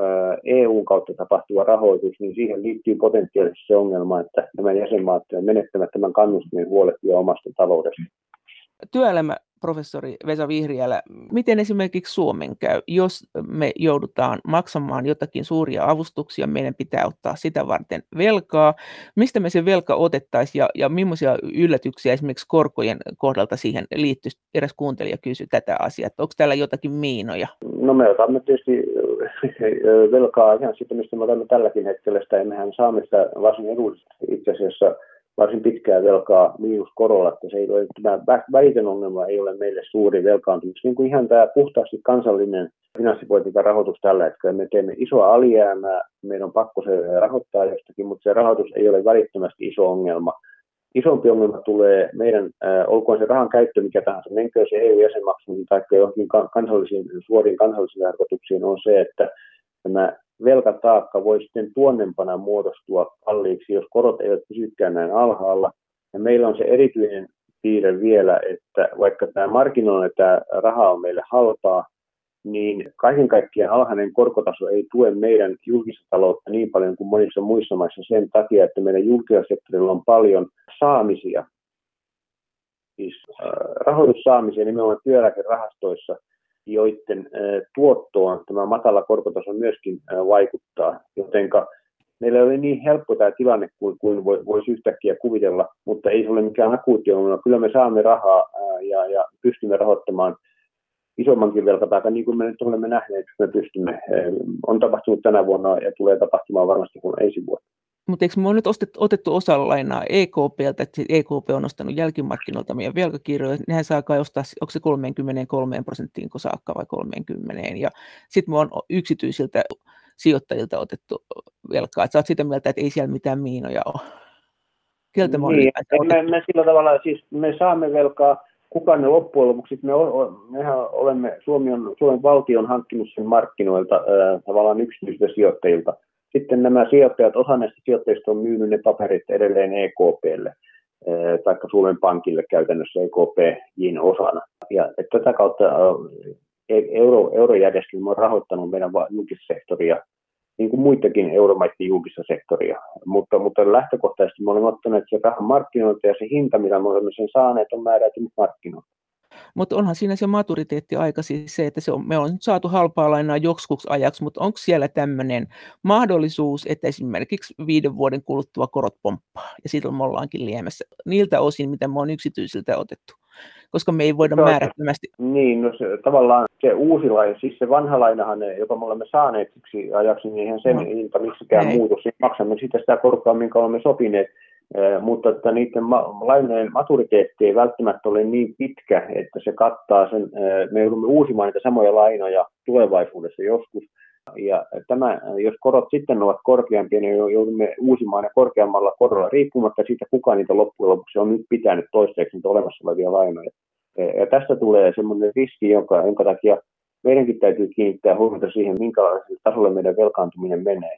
EUn kautta tapahtuva rahoitus, niin siihen liittyy potentiaalisesti se ongelma, että nämä jäsenmaat menettävät tämän kannustimen huolehtia omasta taloudesta. Työelämä professori Vesa Vihriälä, miten esimerkiksi Suomen käy, jos me joudutaan maksamaan jotakin suuria avustuksia, meidän pitää ottaa sitä varten velkaa. Mistä me se velka otettaisiin ja, ja millaisia yllätyksiä esimerkiksi korkojen kohdalta siihen liittyy? Eräs kuuntelija kysyi tätä asiaa, että onko täällä jotakin miinoja? No me otamme tietysti velkaa ihan sitä, mistä me otamme tälläkin hetkellä sitä, mehän saamme sitä varsin edullisesti itse asiassa varsin pitkää velkaa miinuskorolla, että se ei ole, tämä välitön ongelma ei ole meille suuri velkaantumista. Niin kuin ihan tämä puhtaasti kansallinen finanssipolitiikan rahoitus tällä hetkellä. Me teemme isoa alijäämää, meidän on pakko se rahoittaa jostakin, mutta se rahoitus ei ole välittömästi iso ongelma. Isompi ongelma tulee meidän, äh, olkoon se rahan käyttö mikä tahansa, menkö se EU-jäsenmaksuihin tai johonkin kansallisiin, suoriin kansallisiin tarkoituksiin, on se, että tämä velkataakka voi sitten tuonnempana muodostua kalliiksi, jos korot eivät pysykään näin alhaalla. Ja meillä on se erityinen piirre vielä, että vaikka tämä markkinoilla tämä raha on meille halpaa, niin kaiken kaikkiaan alhainen korkotaso ei tue meidän julkista taloutta niin paljon kuin monissa muissa maissa sen takia, että meidän julkisella sektorilla on paljon saamisia, siis äh, rahoitussaamisia nimenomaan työeläkerahastoissa, joiden tuottoon tämä matala korkotaso myöskin vaikuttaa, jotenka meillä oli niin helppo tämä tilanne kuin, kuin voisi yhtäkkiä kuvitella, mutta ei se ole mikään akuutti ongelma. Kyllä me saamme rahaa ja, ja pystymme rahoittamaan isommankin velkataakan, niin kuin me nyt olemme nähneet, me pystymme. On tapahtunut tänä vuonna ja tulee tapahtumaan varmasti kuin ensi vuonna. Mutta eikö me ole nyt ostettu, otettu osa lainaa EKPltä, että EKP on ostanut jälkimarkkinoilta meidän velkakirjoja, nehän saa kai ostaa, onko se 33 prosenttiin saakka vai 30, ja sitten me on yksityisiltä sijoittajilta otettu velkaa, että sä oot sitä mieltä, että ei siellä mitään miinoja ole. Keltä niin, me, me, sillä tavalla, siis me saamme velkaa, kuka ne loppujen lopuksi, me, mehän olemme, Suomi on, Suomen valtio on hankkinut sen markkinoilta äh, tavallaan yksityisiltä sijoittajilta, sitten nämä sijoittajat, osa näistä sijoittajista on myynyt ne paperit edelleen EKPlle eh, tai Suomen Pankille käytännössä EKPin osana. Ja tätä kautta eh, euro, eurojärjestelmä on rahoittanut meidän julkissektoria, niin kuin muitakin euromaiden julkista sektoria. Mutta, mutta lähtökohtaisesti me olemme ottaneet se rahan markkinoilta ja se hinta, mitä me olemme sen saaneet, on määräytynyt markkinoilta. Mutta onhan siinä se maturiteettiaika siis se, että se on, me on nyt saatu halpaa lainaa joksikuksi ajaksi, mutta onko siellä tämmöinen mahdollisuus, että esimerkiksi viiden vuoden kuluttua korot pomppaa ja siitä me ollaankin liemessä niiltä osin, mitä me on yksityisiltä otettu? koska me ei voida no, määrättömästi. Niin, no se, tavallaan se uusi laina, siis se vanha lainahan, joka me olemme saaneet siksi ajaksi, niin eihän sen no. hinta miksikään ei. muutu. Siis maksamme sitä sitä korkoa, minkä olemme sopineet. Mutta että niiden lainojen maturiteetti ei välttämättä ole niin pitkä, että se kattaa sen, me joudumme uusimaan niitä samoja lainoja tulevaisuudessa joskus, ja tämä, jos korot sitten ovat korkeampia, niin joudumme uusimaan ne korkeammalla korolla, riippumatta siitä, kuka niitä loppujen lopuksi on nyt pitänyt toistaiseksi niitä olemassa olevia lainoja. Ja tästä tulee semmoinen riski, jonka, jonka takia meidänkin täytyy kiinnittää huomiota siihen, minkälaiselle tasolle meidän velkaantuminen menee.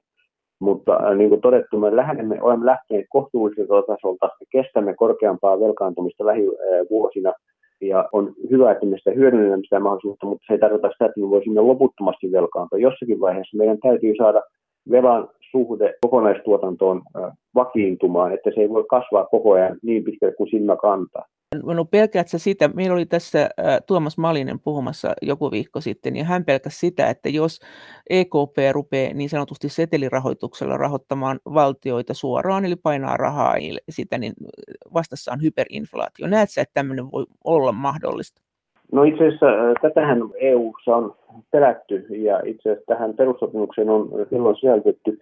Mutta äh, niin kuin todettu, me lähdemme, olemme lähteneet kohtuulliselta tasolta kestämme korkeampaa velkaantumista lähivuosina. Ja on hyvä, että me sitä hyödynnämme sitä mahdollisuutta, mutta se ei tarkoita sitä, että me voisimme loputtomasti velkaantua. Jossakin vaiheessa meidän täytyy saada velan suhde kokonaistuotantoon äh, vakiintumaan, että se ei voi kasvaa koko ajan niin pitkälle kuin silmä kantaa. No pelkäätkö sitä, meillä oli tässä Tuomas Malinen puhumassa joku viikko sitten, ja hän pelkäsi sitä, että jos EKP rupeaa niin sanotusti setelirahoituksella rahoittamaan valtioita suoraan, eli painaa rahaa sitä, niin vastassa on hyperinflaatio. Näetkö, että tämmöinen voi olla mahdollista? No itse asiassa tätähän eu on pelätty, ja itse asiassa tähän perussopimukseen on silloin sisältetty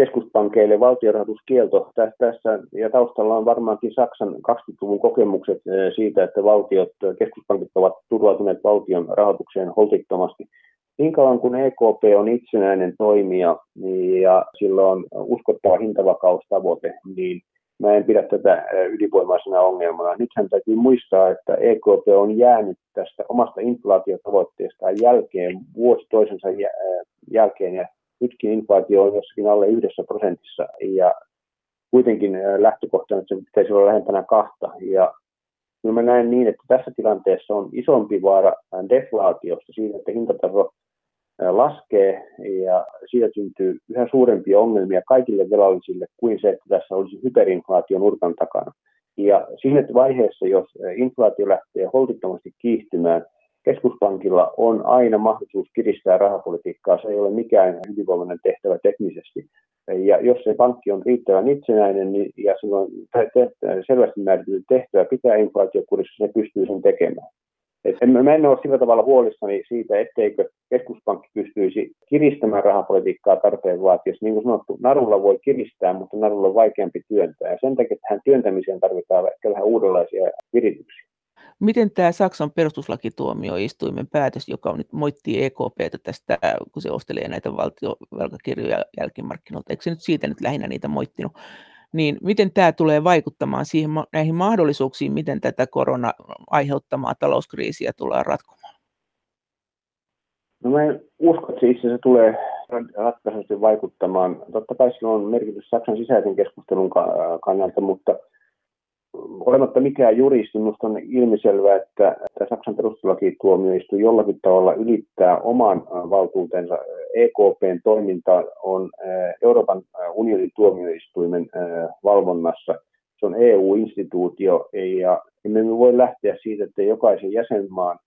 keskuspankeille valtiorahoituskielto tässä, ja taustalla on varmaankin Saksan 20-luvun kokemukset eh, siitä, että valtiot, keskuspankit ovat turvautuneet valtion rahoitukseen holtittomasti. Niin kauan kuin EKP on itsenäinen toimija niin, ja sillä on uskottava hintavakaustavoite, niin mä en pidä tätä eh, ydinvoimaisena ongelmana. Nythän täytyy muistaa, että EKP on jäänyt tästä omasta inflaatiotavoitteestaan jälkeen vuosi toisensa eh, jälkeen ja nytkin inflaatio on jossakin alle yhdessä prosentissa ja kuitenkin lähtökohtana, että se pitäisi olla lähempänä kahta. Ja kyllä mä näen niin, että tässä tilanteessa on isompi vaara deflaatiosta siitä, että hintataso laskee ja siitä syntyy yhä suurempia ongelmia kaikille velallisille kuin se, että tässä olisi hyperinflaatio nurkan takana. Ja siinä vaiheessa, jos inflaatio lähtee holtittomasti kiihtymään, keskuspankilla on aina mahdollisuus kiristää rahapolitiikkaa. Se ei ole mikään hyvinvoimainen tehtävä teknisesti. Ja jos se pankki on riittävän itsenäinen niin, ja on selvästi määritelty tehtävä pitää inflaatiokurissa, se pystyy sen tekemään. Et en, mä en ole sillä tavalla huolissani siitä, etteikö keskuspankki pystyisi kiristämään rahapolitiikkaa tarpeen vaatiessa. Niin kuin sanottu, narulla voi kiristää, mutta narulla on vaikeampi työntää. Ja sen takia tähän työntämiseen tarvitaan ehkä vähän uudenlaisia virityksiä. Miten tämä Saksan perustuslakituomioistuimen päätös, joka nyt moittii EKPtä tästä, kun se ostelee näitä valtiovelkakirjoja jälkimarkkinoilta, eikö se nyt siitä nyt lähinnä niitä moittinut, niin miten tämä tulee vaikuttamaan siihen, näihin mahdollisuuksiin, miten tätä korona aiheuttamaa talouskriisiä tullaan ratkomaan? No mä en usko, että se itse asiassa tulee ratkaisuisesti vaikuttamaan. Totta kai sillä on merkitys Saksan sisäisen keskustelun kannalta, mutta olematta mikään juristi, minusta on ilmiselvää, että, että Saksan perustuslakituomioistuin jollakin tavalla ylittää oman valtuutensa. EKPn toiminta on Euroopan unionin tuomioistuimen valvonnassa. Se on EU-instituutio ja emme voi lähteä siitä, että jokaisen jäsenmaan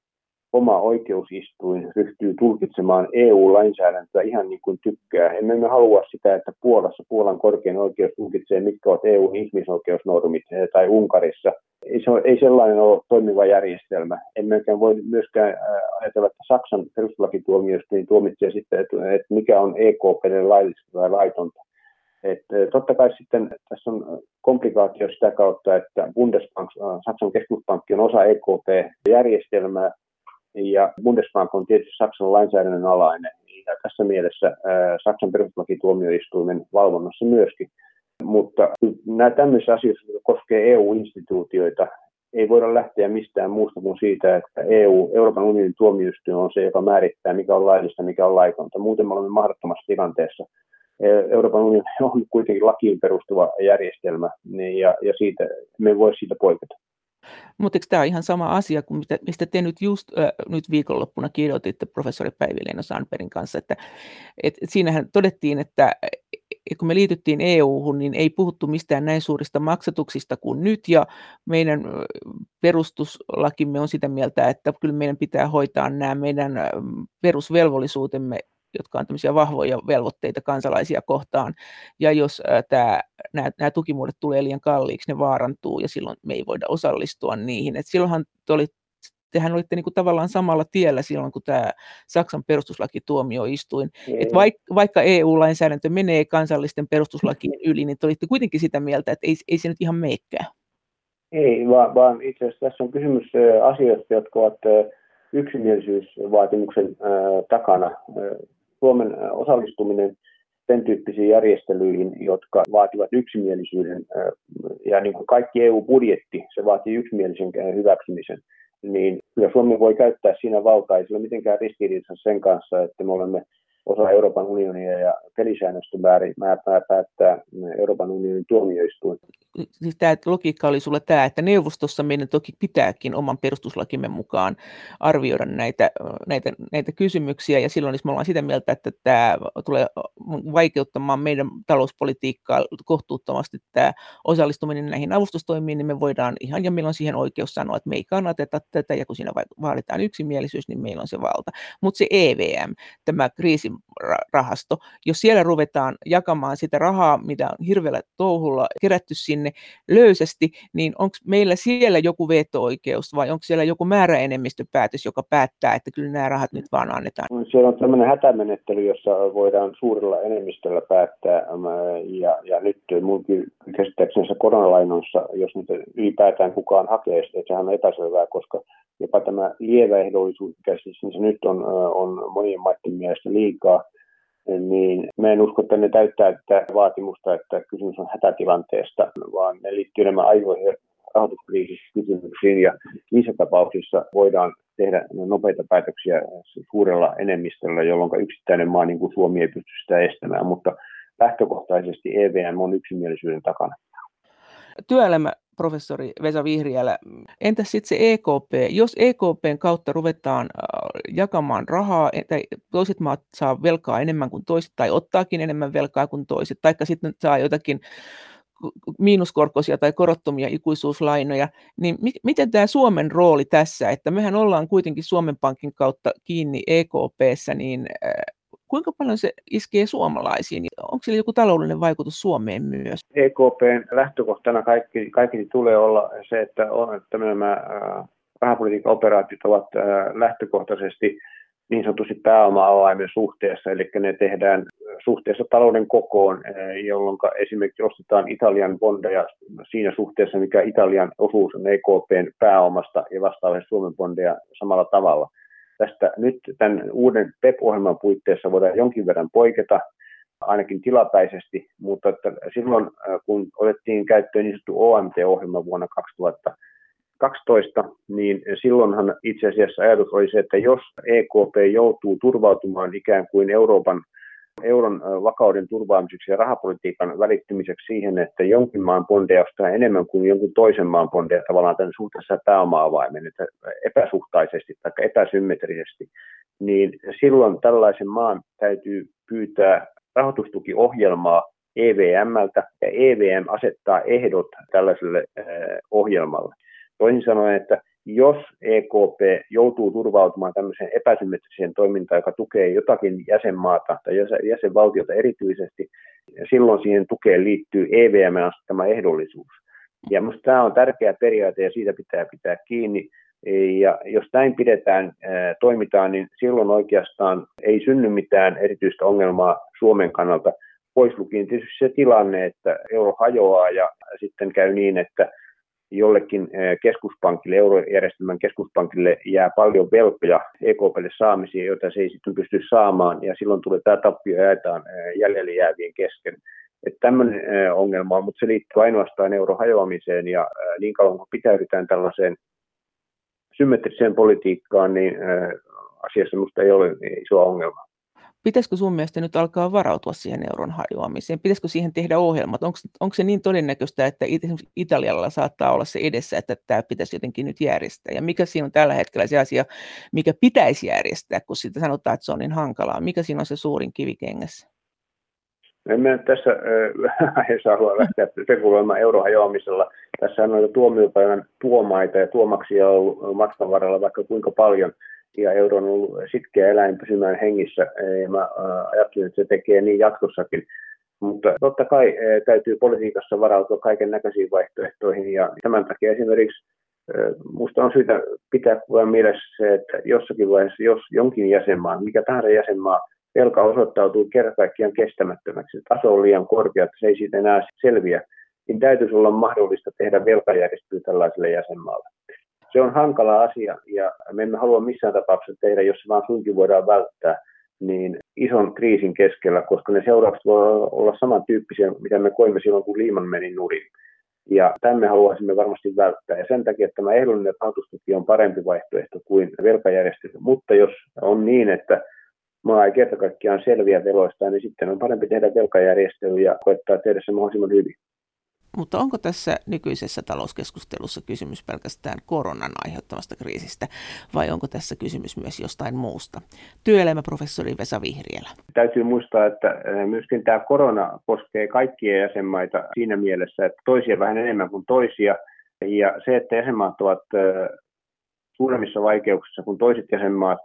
oma oikeusistuin ryhtyy tulkitsemaan EU-lainsäädäntöä ihan niin kuin tykkää. Emme me halua sitä, että Puolassa Puolan korkein oikeus tulkitsee, mitkä ovat EU-ihmisoikeusnormit eh, tai Unkarissa. Ei, se ei sellainen ole toimiva järjestelmä. Emmekään voi myöskään eh, ajatella, että Saksan perustuslakituomioistuin tuomitsee sitten, että, että mikä on EKPn laillista tai laitonta. että eh, totta kai sitten tässä on komplikaatio sitä kautta, että Bundesbank, Saksan keskuspankki on osa EKP-järjestelmää, ja Bundesbank on tietysti Saksan lainsäädännön alainen, ja tässä mielessä Saksan perustuslakituomioistuimen valvonnassa myöskin. Mutta nämä tämmöisissä asioissa, jotka koskee EU-instituutioita, ei voida lähteä mistään muusta kuin siitä, että EU, Euroopan unionin tuomioistuin on se, joka määrittää, mikä on laillista, mikä on laitonta. Muuten me olemme mahdottomassa tilanteessa. Euroopan unioni on kuitenkin lakiin perustuva järjestelmä, niin ja, ja siitä, me ei voi siitä poiketa. Mutta eikö tämä ole ihan sama asia kuin mistä, mistä te nyt just äh, nyt viikonloppuna kirjoititte professori Päivi-Leena Sandbergin kanssa, että et, et siinähän todettiin, että kun me liityttiin EU-hun, niin ei puhuttu mistään näin suurista maksatuksista kuin nyt, ja meidän perustuslakimme on sitä mieltä, että kyllä meidän pitää hoitaa nämä meidän perusvelvollisuutemme jotka on tämmöisiä vahvoja velvoitteita kansalaisia kohtaan. Ja jos nämä, tukimuodot tulee liian kalliiksi, ne vaarantuu ja silloin me ei voida osallistua niihin. Et silloinhan te olit, tehän olitte niin kuin tavallaan samalla tiellä silloin, kun tämä Saksan perustuslakituomioistuin. Et vaikka, vaikka EU-lainsäädäntö menee kansallisten perustuslakien yli, niin te olitte kuitenkin sitä mieltä, että ei, ei se nyt ihan meikkää. Ei, vaan, vaan itse asiassa tässä on kysymys asioista, jotka ovat yksimielisyysvaatimuksen takana. Suomen osallistuminen sen tyyppisiin järjestelyihin, jotka vaativat yksimielisyyden, ja niin kuin kaikki EU-budjetti, se vaatii yksimielisen hyväksymisen, niin kyllä Suomi voi käyttää siinä valtaa, ei sillä mitenkään ristiriidassa sen kanssa, että me olemme osa Euroopan unionia ja pelisäännöstä määrää päättää Euroopan unionin tuomioistuin. Siis tämä logiikka oli sulla tämä, että neuvostossa meidän toki pitääkin oman perustuslakimme mukaan arvioida näitä, näitä, näitä kysymyksiä, ja silloin jos me ollaan sitä mieltä, että tämä tulee vaikeuttamaan meidän talouspolitiikkaa kohtuuttomasti tämä osallistuminen näihin avustustoimiin, niin me voidaan ihan, ja meillä on siihen oikeus sanoa, että me ei kannateta tätä, ja kun siinä vaaditaan yksimielisyys, niin meillä on se valta. Mutta se EVM, tämä kriisi rahasto. Jos siellä ruvetaan jakamaan sitä rahaa, mitä on hirveällä touhulla kerätty sinne löysästi, niin onko meillä siellä joku veto-oikeus vai onko siellä joku määräenemmistöpäätös, joka päättää, että kyllä nämä rahat nyt vaan annetaan? Siellä on tämmöinen hätämenettely, jossa voidaan suurella enemmistöllä päättää ja, ja nyt munkin käsittääkseni koronalainoissa, jos nyt ylipäätään kukaan hakee, että sehän on epäselvää, koska jopa tämä lievä ehdollisuus, mikä siis se nyt on, on monien maiden mielestä liikaa, niin mä en usko, että ne täyttää tätä vaatimusta, että kysymys on hätätilanteesta, vaan ne liittyy enemmän aivoihin rahoituskriisikysymyksiin ja niissä tapauksissa voidaan tehdä nopeita päätöksiä suurella enemmistöllä, jolloin yksittäinen maa niin kuin Suomi ei pysty sitä estämään, mutta lähtökohtaisesti EVM on yksimielisyyden takana. Työelämä professori Vesa Vihriälä. Entäs sitten se EKP? Jos EKPn kautta ruvetaan äh, jakamaan rahaa, että toiset maat saa velkaa enemmän kuin toiset tai ottaakin enemmän velkaa kuin toiset, taikka sitten saa jotakin miinuskorkoisia tai korottomia ikuisuuslainoja, niin mi- miten tämä Suomen rooli tässä, että mehän ollaan kuitenkin Suomen Pankin kautta kiinni EKPssä, niin äh, Kuinka paljon se iskee suomalaisiin? Onko sillä joku taloudellinen vaikutus Suomeen myös? EKPn lähtökohtana kaikki, kaikki tulee olla se, että, on, että nämä rahapolitiikan operaatiot ovat lähtökohtaisesti niin sanotusti pääoma-avaimen suhteessa, eli ne tehdään suhteessa talouden kokoon, jolloin esimerkiksi ostetaan Italian bondeja siinä suhteessa, mikä Italian osuus on EKPn pääomasta ja vastaavasti Suomen bondeja samalla tavalla – tästä nyt tämän uuden PEP-ohjelman puitteissa voidaan jonkin verran poiketa, ainakin tilapäisesti, mutta että silloin äh, kun otettiin käyttöön niin sanottu OMT-ohjelma vuonna 2012, niin silloinhan itse asiassa ajatus oli se, että jos EKP joutuu turvautumaan ikään kuin Euroopan euron vakauden turvaamiseksi ja rahapolitiikan välittymiseksi siihen, että jonkin maan bondeja ostaa enemmän kuin jonkun toisen maan bondeja tavallaan tämän suhteessa pääoma-avaimen, että epäsuhtaisesti tai epäsymmetrisesti, niin silloin tällaisen maan täytyy pyytää rahoitustukiohjelmaa EVMltä ja EVM asettaa ehdot tällaiselle ohjelmalle. Toisin sanoen, että jos EKP joutuu turvautumaan tämmöiseen epäsymmetriseen toimintaan, joka tukee jotakin jäsenmaata tai jäsenvaltiota erityisesti, silloin siihen tukeen liittyy EVM asettama ehdollisuus. Ja minusta tämä on tärkeä periaate ja siitä pitää pitää kiinni. Ja jos näin pidetään, toimitaan, niin silloin oikeastaan ei synny mitään erityistä ongelmaa Suomen kannalta. Pois lukien tietysti se tilanne, että euro hajoaa ja sitten käy niin, että jollekin eh, keskuspankille, eurojärjestelmän keskuspankille jää paljon velkoja EKPlle saamisia, joita se ei sitten pysty saamaan, ja silloin tulee tämä tappio jaetaan eh, jäljelle jäävien kesken. Että tämmöinen eh, ongelma on, mutta se liittyy ainoastaan euron hajoamiseen, ja niin kauan kun pitäydytään tällaiseen symmetriseen politiikkaan, niin asiassa minusta ei ole iso ongelma. Pitäisikö sun mielestä nyt alkaa varautua siihen euron hajoamiseen? Pitäisikö siihen tehdä ohjelmat? Onko, onko se niin todennäköistä, että Italialla saattaa olla se edessä, että tämä pitäisi jotenkin nyt järjestää? Ja mikä siinä on tällä hetkellä se asia, mikä pitäisi järjestää, kun sitä sanotaan, että se on niin hankalaa? Mikä siinä on se suurin kivikengässä? Emme tässä aiheessa halua lähteä spekuloimaan eurohajoamisella. Tässä on noita tuomiopäivän tuomaita ja tuomaksia ollut matkan varrella vaikka kuinka paljon. Ja euro on ollut sitkeä eläin pysymään hengissä. Ja mä ajattelen, että se tekee niin jatkossakin. Mutta totta kai täytyy politiikassa varautua kaiken näköisiin vaihtoehtoihin. Ja tämän takia esimerkiksi Minusta on syytä pitää mielessä se, että jossakin vaiheessa, jos jonkin jäsenmaan, mikä tahansa jäsenmaa, velka osoittautuu kerta kaikkiaan kestämättömäksi, taso on liian korkea, että se ei siitä enää selviä, niin täytyisi olla mahdollista tehdä velkajärjestely tällaiselle jäsenmaalle. Se on hankala asia ja me emme halua missään tapauksessa tehdä, jos se vaan suinkin voidaan välttää, niin ison kriisin keskellä, koska ne seuraukset voivat olla samantyyppisiä, mitä me koimme silloin, kun Liiman meni nurin. Ja tämän me haluaisimme varmasti välttää. Ja sen takia että tämä ehdollinen rahoitustuki on parempi vaihtoehto kuin velkajärjestely. Mutta jos on niin, että maa ei kerta kaikkiaan selviä veloista, niin sitten on parempi tehdä velkajärjestely ja koettaa tehdä se mahdollisimman hyvin. Mutta onko tässä nykyisessä talouskeskustelussa kysymys pelkästään koronan aiheuttamasta kriisistä vai onko tässä kysymys myös jostain muusta? Työelämäprofessori Vesa Vihrielä. Täytyy muistaa, että eh, myöskin tämä korona koskee kaikkia jäsenmaita siinä mielessä, että toisia vähän enemmän kuin toisia. Ja se, että jäsenmaat ovat eh, suuremmissa vaikeuksissa kuin toiset jäsenmaat,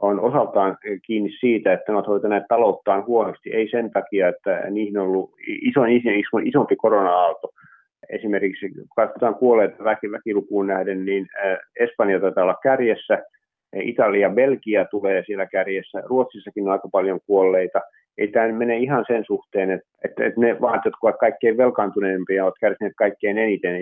on osaltaan kiinni siitä, että ne ovat hoitaneet talouttaan huonosti. Ei sen takia, että niihin on ollut iso, isompi korona-aalto. Esimerkiksi kun katsotaan kuolleet väki, väkilukuun nähden, niin Espanja taitaa olla kärjessä, Italia ja Belgia tulee siellä kärjessä, Ruotsissakin on aika paljon kuolleita. Ei tämä mene ihan sen suhteen, että, että, että ne maat, jotka ovat kaikkein velkaantuneempia, ovat kärsineet kaikkein eniten.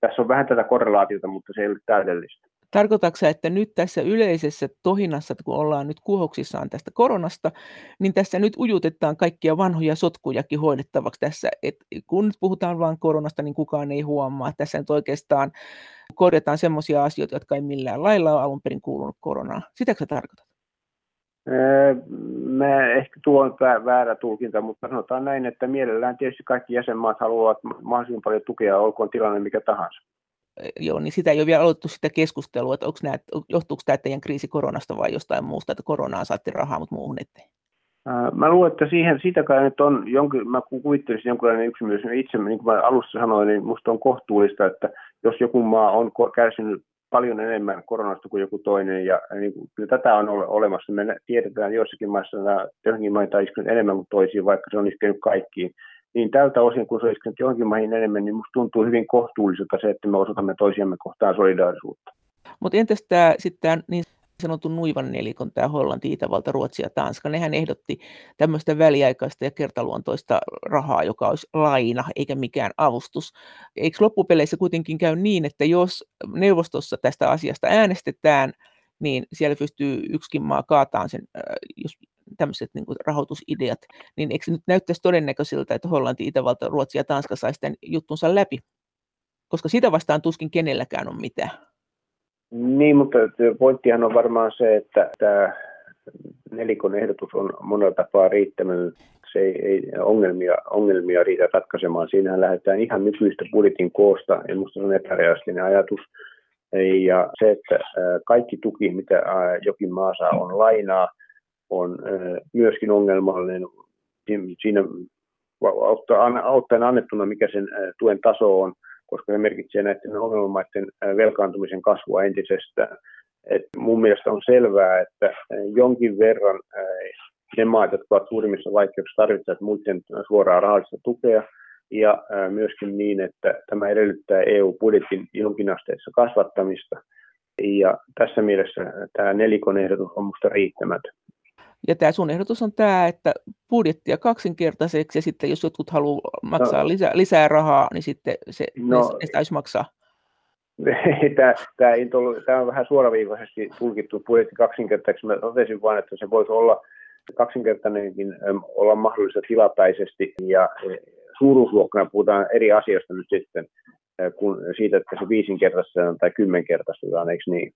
Tässä on vähän tätä korrelaatiota, mutta se ei ole täydellistä. Tarkoitatko että nyt tässä yleisessä tohinassa, kun ollaan nyt kuhoksissaan tästä koronasta, niin tässä nyt ujutetaan kaikkia vanhoja sotkujakin hoidettavaksi tässä, että kun nyt puhutaan vain koronasta, niin kukaan ei huomaa, tässä nyt oikeastaan korjataan sellaisia asioita, jotka ei millään lailla ole alun perin kuulunut koronaan. Sitäkö tarkoitat? Mä ehkä tuo on väärä tulkinta, mutta sanotaan näin, että mielellään tietysti kaikki jäsenmaat haluavat mahdollisimman paljon tukea, olkoon tilanne mikä tahansa joo, niin sitä ei ole vielä aloitettu sitä keskustelua, että onko nämä, johtuuko tämä teidän kriisi koronasta vai jostain muusta, että koronaan saatte rahaa, mutta muuhun ettei. Mä luulen, että siihen, sitä kai nyt on, jonkin, mä kuvittelisin jonkinlainen yksimielisyys. Itse, niin kuin mä alussa sanoin, niin musta on kohtuullista, että jos joku maa on kärsinyt paljon enemmän koronasta kuin joku toinen, ja niin kuin, kyllä tätä on ole, olemassa. Me tiedetään joissakin maissa, että joihinkin maita on iskenyt enemmän kuin toisiin, vaikka se on iskenyt kaikkiin niin tältä osin, kun se olisi johonkin maihin enemmän, niin minusta tuntuu hyvin kohtuulliselta se, että me osoitamme toisiamme kohtaan solidaarisuutta. Mutta entäs tämä sitten niin sanotun nuivan nelikon, tämä Hollanti, Itävalta, Ruotsi ja Tanska, nehän ehdotti tämmöistä väliaikaista ja kertaluontoista rahaa, joka olisi laina eikä mikään avustus. Eikö loppupeleissä kuitenkin käy niin, että jos neuvostossa tästä asiasta äänestetään, niin siellä pystyy yksikin maa kaataan sen, jos tämmöiset niin rahoitusideat, niin eikö se nyt näyttäisi todennäköisiltä, että Hollanti, Itävalta, Ruotsi ja Tanska saisi tämän juttunsa läpi? Koska sitä vastaan tuskin kenelläkään on mitään. Niin, mutta pointtihan on varmaan se, että tämä nelikon ehdotus on monella tapaa riittämätön. Se ei, ei ongelmia, ongelmia riitä ratkaisemaan. Siinähän lähdetään ihan nykyistä budjetin koosta, ja minusta se on epärealistinen ajatus. Ja se, että kaikki tuki, mitä jokin maa saa, on lainaa, on myöskin ongelmallinen siinä auttajan annettuna, mikä sen tuen taso on, koska se merkitsee näiden ongelmamaiden velkaantumisen kasvua entisestään. Et mun mielestä on selvää, että jonkin verran ne maat, jotka ovat suurimmissa vaikeuksissa, tarvitsevat muiden suoraa rahallista tukea, ja myöskin niin, että tämä edellyttää EU-budjetin jonkinasteessa kasvattamista. Ja tässä mielessä tämä nelikon ehdotus on minusta riittämätön. Ja tämä sun ehdotus on tämä, että budjettia kaksinkertaiseksi ja sitten jos jotkut haluaa maksaa no, lisää, lisää rahaa, niin sitten se, no, ne, ne täytyy maksaa. tämä, on vähän suoraviivaisesti tulkittu budjetti kaksinkertaiseksi. Mä totesin vain, että se voisi olla kaksinkertainenkin olla mahdollista tilapäisesti ja e, suuruusluokkana puhutaan eri asioista nyt sitten kuin siitä, että se viisinkertaistetaan tai kymmenkertaistetaan, eikö niin?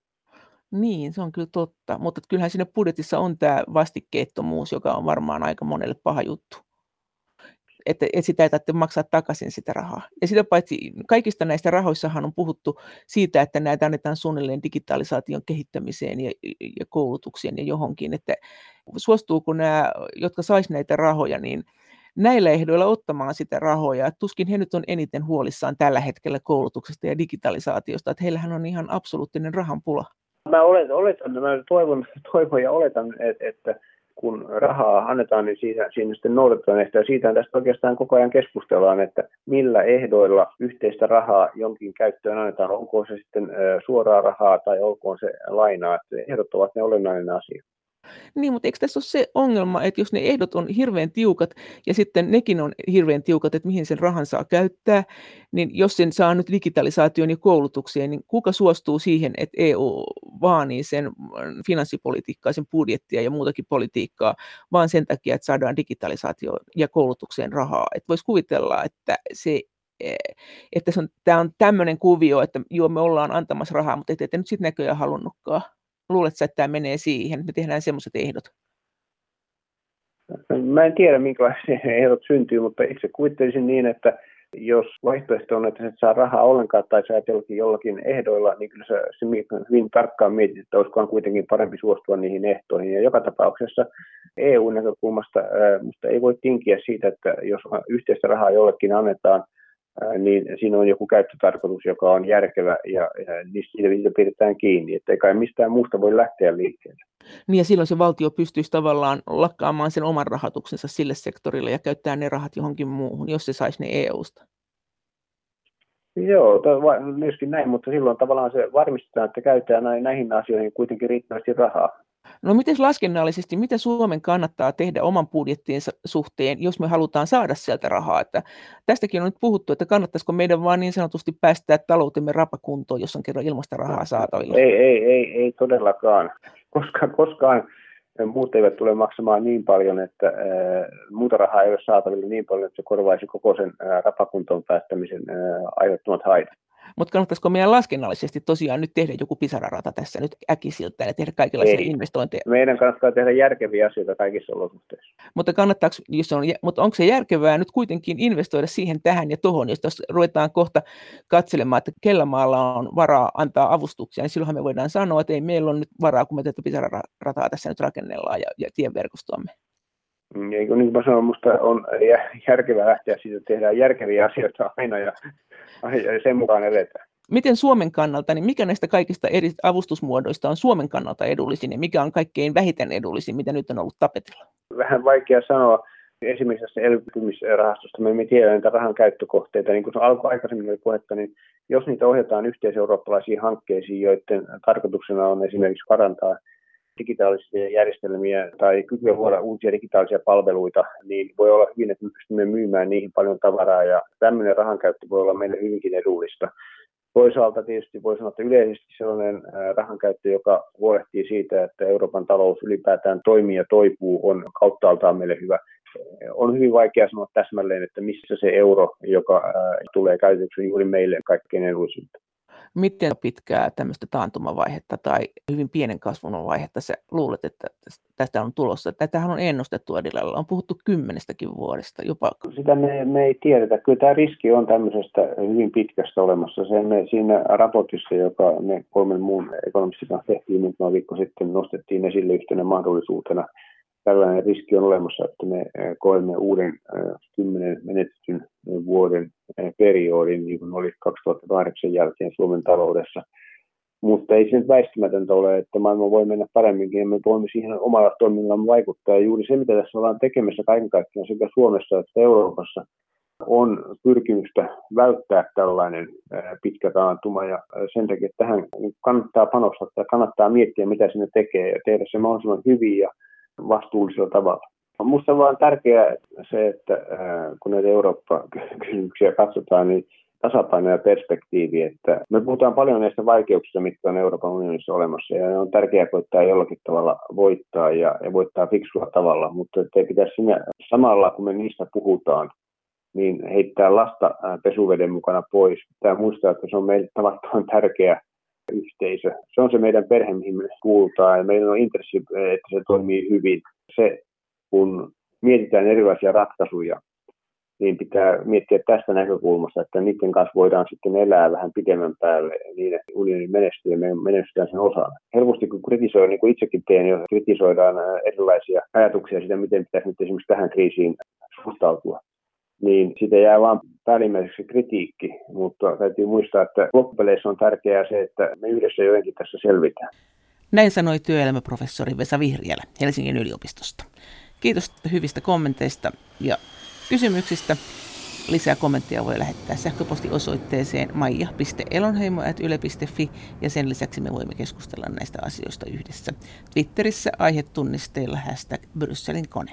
Niin, se on kyllä totta, mutta kyllähän siinä budjetissa on tämä vastikkeettomuus, joka on varmaan aika monelle paha juttu. että, että sitä ei tarvitse maksaa takaisin sitä rahaa. Ja sitä paitsi kaikista näistä rahoissahan on puhuttu siitä, että näitä annetaan suunnilleen digitalisaation kehittämiseen ja, ja koulutukseen ja johonkin, että suostuuko nämä, jotka saisi näitä rahoja, niin näillä ehdoilla ottamaan sitä rahoja. Tuskin he nyt on eniten huolissaan tällä hetkellä koulutuksesta ja digitalisaatiosta, että heillähän on ihan absoluuttinen rahan pula. Mä oletan, oletan mä toivon, toivon ja oletan, että, että kun rahaa annetaan, niin siinä, siinä sitten noudatetaan ehtoja. Siitä tästä oikeastaan koko ajan keskustellaan, että millä ehdoilla yhteistä rahaa jonkin käyttöön annetaan. Onko se sitten suoraa rahaa tai olkoon se lainaa. Ehdot ovat ne olennainen asia. Niin, mutta eikö tässä ole se ongelma, että jos ne ehdot on hirveän tiukat ja sitten nekin on hirveän tiukat, että mihin sen rahan saa käyttää, niin jos sen saa nyt digitalisaation ja koulutukseen, niin kuka suostuu siihen, että EU vaanii sen finanssipolitiikkaa, sen budjettia ja muutakin politiikkaa, vaan sen takia, että saadaan digitalisaatio ja koulutukseen rahaa. Että voisi kuvitella, että se e, että se on, tämä on tämmöinen kuvio, että joo, me ollaan antamassa rahaa, mutta ette nyt sitten näköjään halunnutkaan. Luuletko että tämä menee siihen, että me tehdään semmoiset ehdot? Mä en tiedä, minkälaisia ehdot syntyy, mutta itse kuvittelisin niin, että jos vaihtoehto on, että sä et saa rahaa ollenkaan tai sä et jollakin, jollakin ehdoilla, niin kyllä se, se hyvin tarkkaan mietit, että olisikohan kuitenkin parempi suostua niihin ehtoihin. Ja joka tapauksessa EU-näkökulmasta mutta ei voi tinkiä siitä, että jos yhteistä rahaa jollekin annetaan, niin siinä on joku käyttötarkoitus, joka on järkevä ja, ja niistä siitä pidetään kiinni, että ei kai mistään muusta voi lähteä liikkeelle. Niin ja silloin se valtio pystyisi tavallaan lakkaamaan sen oman rahoituksensa sille sektorille ja käyttää ne rahat johonkin muuhun, jos se saisi ne EU-sta. Joo, myöskin näin, mutta silloin tavallaan se varmistetaan, että käytetään näihin asioihin kuitenkin riittävästi rahaa. No miten laskennallisesti, mitä Suomen kannattaa tehdä oman budjettiinsa suhteen, jos me halutaan saada sieltä rahaa? Että tästäkin on nyt puhuttu, että kannattaisiko meidän vaan niin sanotusti päästää taloutemme rapakuntoon, jos on kerran ilmasta rahaa saatavilla? Ei, ei, ei, ei todellakaan, koska koskaan muut eivät tule maksamaan niin paljon, että ää, muuta rahaa ei ole saatavilla niin paljon, että se korvaisi koko sen ää, rapakuntoon päästämisen ää, aiheuttamat haitat. Mutta kannattaisiko meidän laskennallisesti tosiaan nyt tehdä joku pisararata tässä nyt äkisiltä ja tehdä kaikenlaisia Ei. investointeja? Meidän kannattaa tehdä järkeviä asioita kaikissa olosuhteissa. Mutta, kannattaako, jos on, mutta onko se järkevää nyt kuitenkin investoida siihen tähän ja tuohon, jos ruvetaan kohta katselemaan, että kellä maalla on varaa antaa avustuksia, niin silloinhan me voidaan sanoa, että ei meillä on nyt varaa, kun me tätä pisararataa tässä nyt rakennellaan ja, ja tieverkostoamme. Niin kuin mä sanoin, minusta on järkevää lähteä siitä, että tehdään järkeviä asioita aina ja, ja sen mukaan edetään. Miten Suomen kannalta, niin mikä näistä kaikista eri avustusmuodoista on Suomen kannalta edullisin ja mikä on kaikkein vähiten edullisin, mitä nyt on ollut tapetilla? Vähän vaikea sanoa. Esimerkiksi tästä elpymisrahastosta me emme tiedä niitä rahan käyttökohteita. Niin kuin alkoi aikaisemmin oli puhetta, niin jos niitä ohjataan yhteiseurooppalaisiin hankkeisiin, joiden tarkoituksena on esimerkiksi parantaa digitaalisia järjestelmiä tai kykyä luoda uusia digitaalisia palveluita, niin voi olla hyvin, että me pystymme myymään niihin paljon tavaraa ja tämmöinen rahankäyttö voi olla meille hyvinkin edullista. Toisaalta tietysti voi sanoa, että yleisesti sellainen rahankäyttö, joka huolehtii siitä, että Euroopan talous ylipäätään toimii ja toipuu, on kauttaaltaan meille hyvä. On hyvin vaikea sanoa täsmälleen, että missä se euro, joka tulee käytetyksi juuri meille kaikkein edullisinta miten pitkää tämmöistä taantumavaihetta tai hyvin pienen kasvun vaihetta sä luulet, että tästä on tulossa? Tätähän on ennustettu edellä, on puhuttu kymmenestäkin vuodesta jopa. Sitä me, me ei tiedetä. Kyllä tämä riski on tämmöisestä hyvin pitkästä olemassa. Se me siinä raportissa, joka me kolmen muun ekonomistin kanssa tehtiin muutama viikko sitten, nostettiin esille yhtenä mahdollisuutena – tällainen riski on olemassa, että me koemme uuden kymmenen menetetyn vuoden periodin, niin kuin oli 2008 jälkeen Suomen taloudessa. Mutta ei se nyt väistämätöntä ole, että maailma voi mennä paremminkin ja me voimme siihen omalla toiminnallamme vaikuttaa. Ja juuri se, mitä tässä ollaan tekemässä kaiken kaikkiaan sekä Suomessa että Euroopassa, on pyrkimystä välttää tällainen pitkä taantuma ja sen takia tähän kannattaa panostaa tai kannattaa miettiä, mitä sinne tekee ja tehdä se mahdollisimman hyvin ja vastuullisella tavalla. Minusta vain tärkeää se, että kun näitä Eurooppa-kysymyksiä katsotaan, niin tasapaino ja perspektiivi, että me puhutaan paljon näistä vaikeuksista, mitkä on Euroopan unionissa olemassa, ja on tärkeää koittaa jollakin tavalla voittaa ja, ja voittaa fiksulla tavalla, mutta ei pitäisi siinä samalla, kun me niistä puhutaan, niin heittää lasta pesuveden mukana pois. Pitää muistaa, että se on meille tavattoman tärkeä yhteisö. Se on se meidän perhe, mihin me kuulutaan ja meillä on intressi, että se toimii hyvin. Se, kun mietitään erilaisia ratkaisuja, niin pitää miettiä tästä näkökulmasta, että niiden kanssa voidaan sitten elää vähän pidemmän päälle niin, että unioni menestyy ja me menestytään sen osana. Helposti kun kritisoi, niin kuin itsekin teen, jos kritisoidaan erilaisia ajatuksia siitä, miten pitäisi nyt esimerkiksi tähän kriisiin suhtautua, niin siitä jää vain päällimmäiseksi kritiikki, mutta täytyy muistaa, että loppupeleissä on tärkeää se, että me yhdessä jotenkin tässä selvitään. Näin sanoi työelämäprofessori Vesa Vihriälä Helsingin yliopistosta. Kiitos hyvistä kommenteista ja kysymyksistä. Lisää kommentteja voi lähettää sähköpostiosoitteeseen maija.elonheimo.yle.fi ja sen lisäksi me voimme keskustella näistä asioista yhdessä. Twitterissä aihetunnisteilla hashtag Brysselin kone.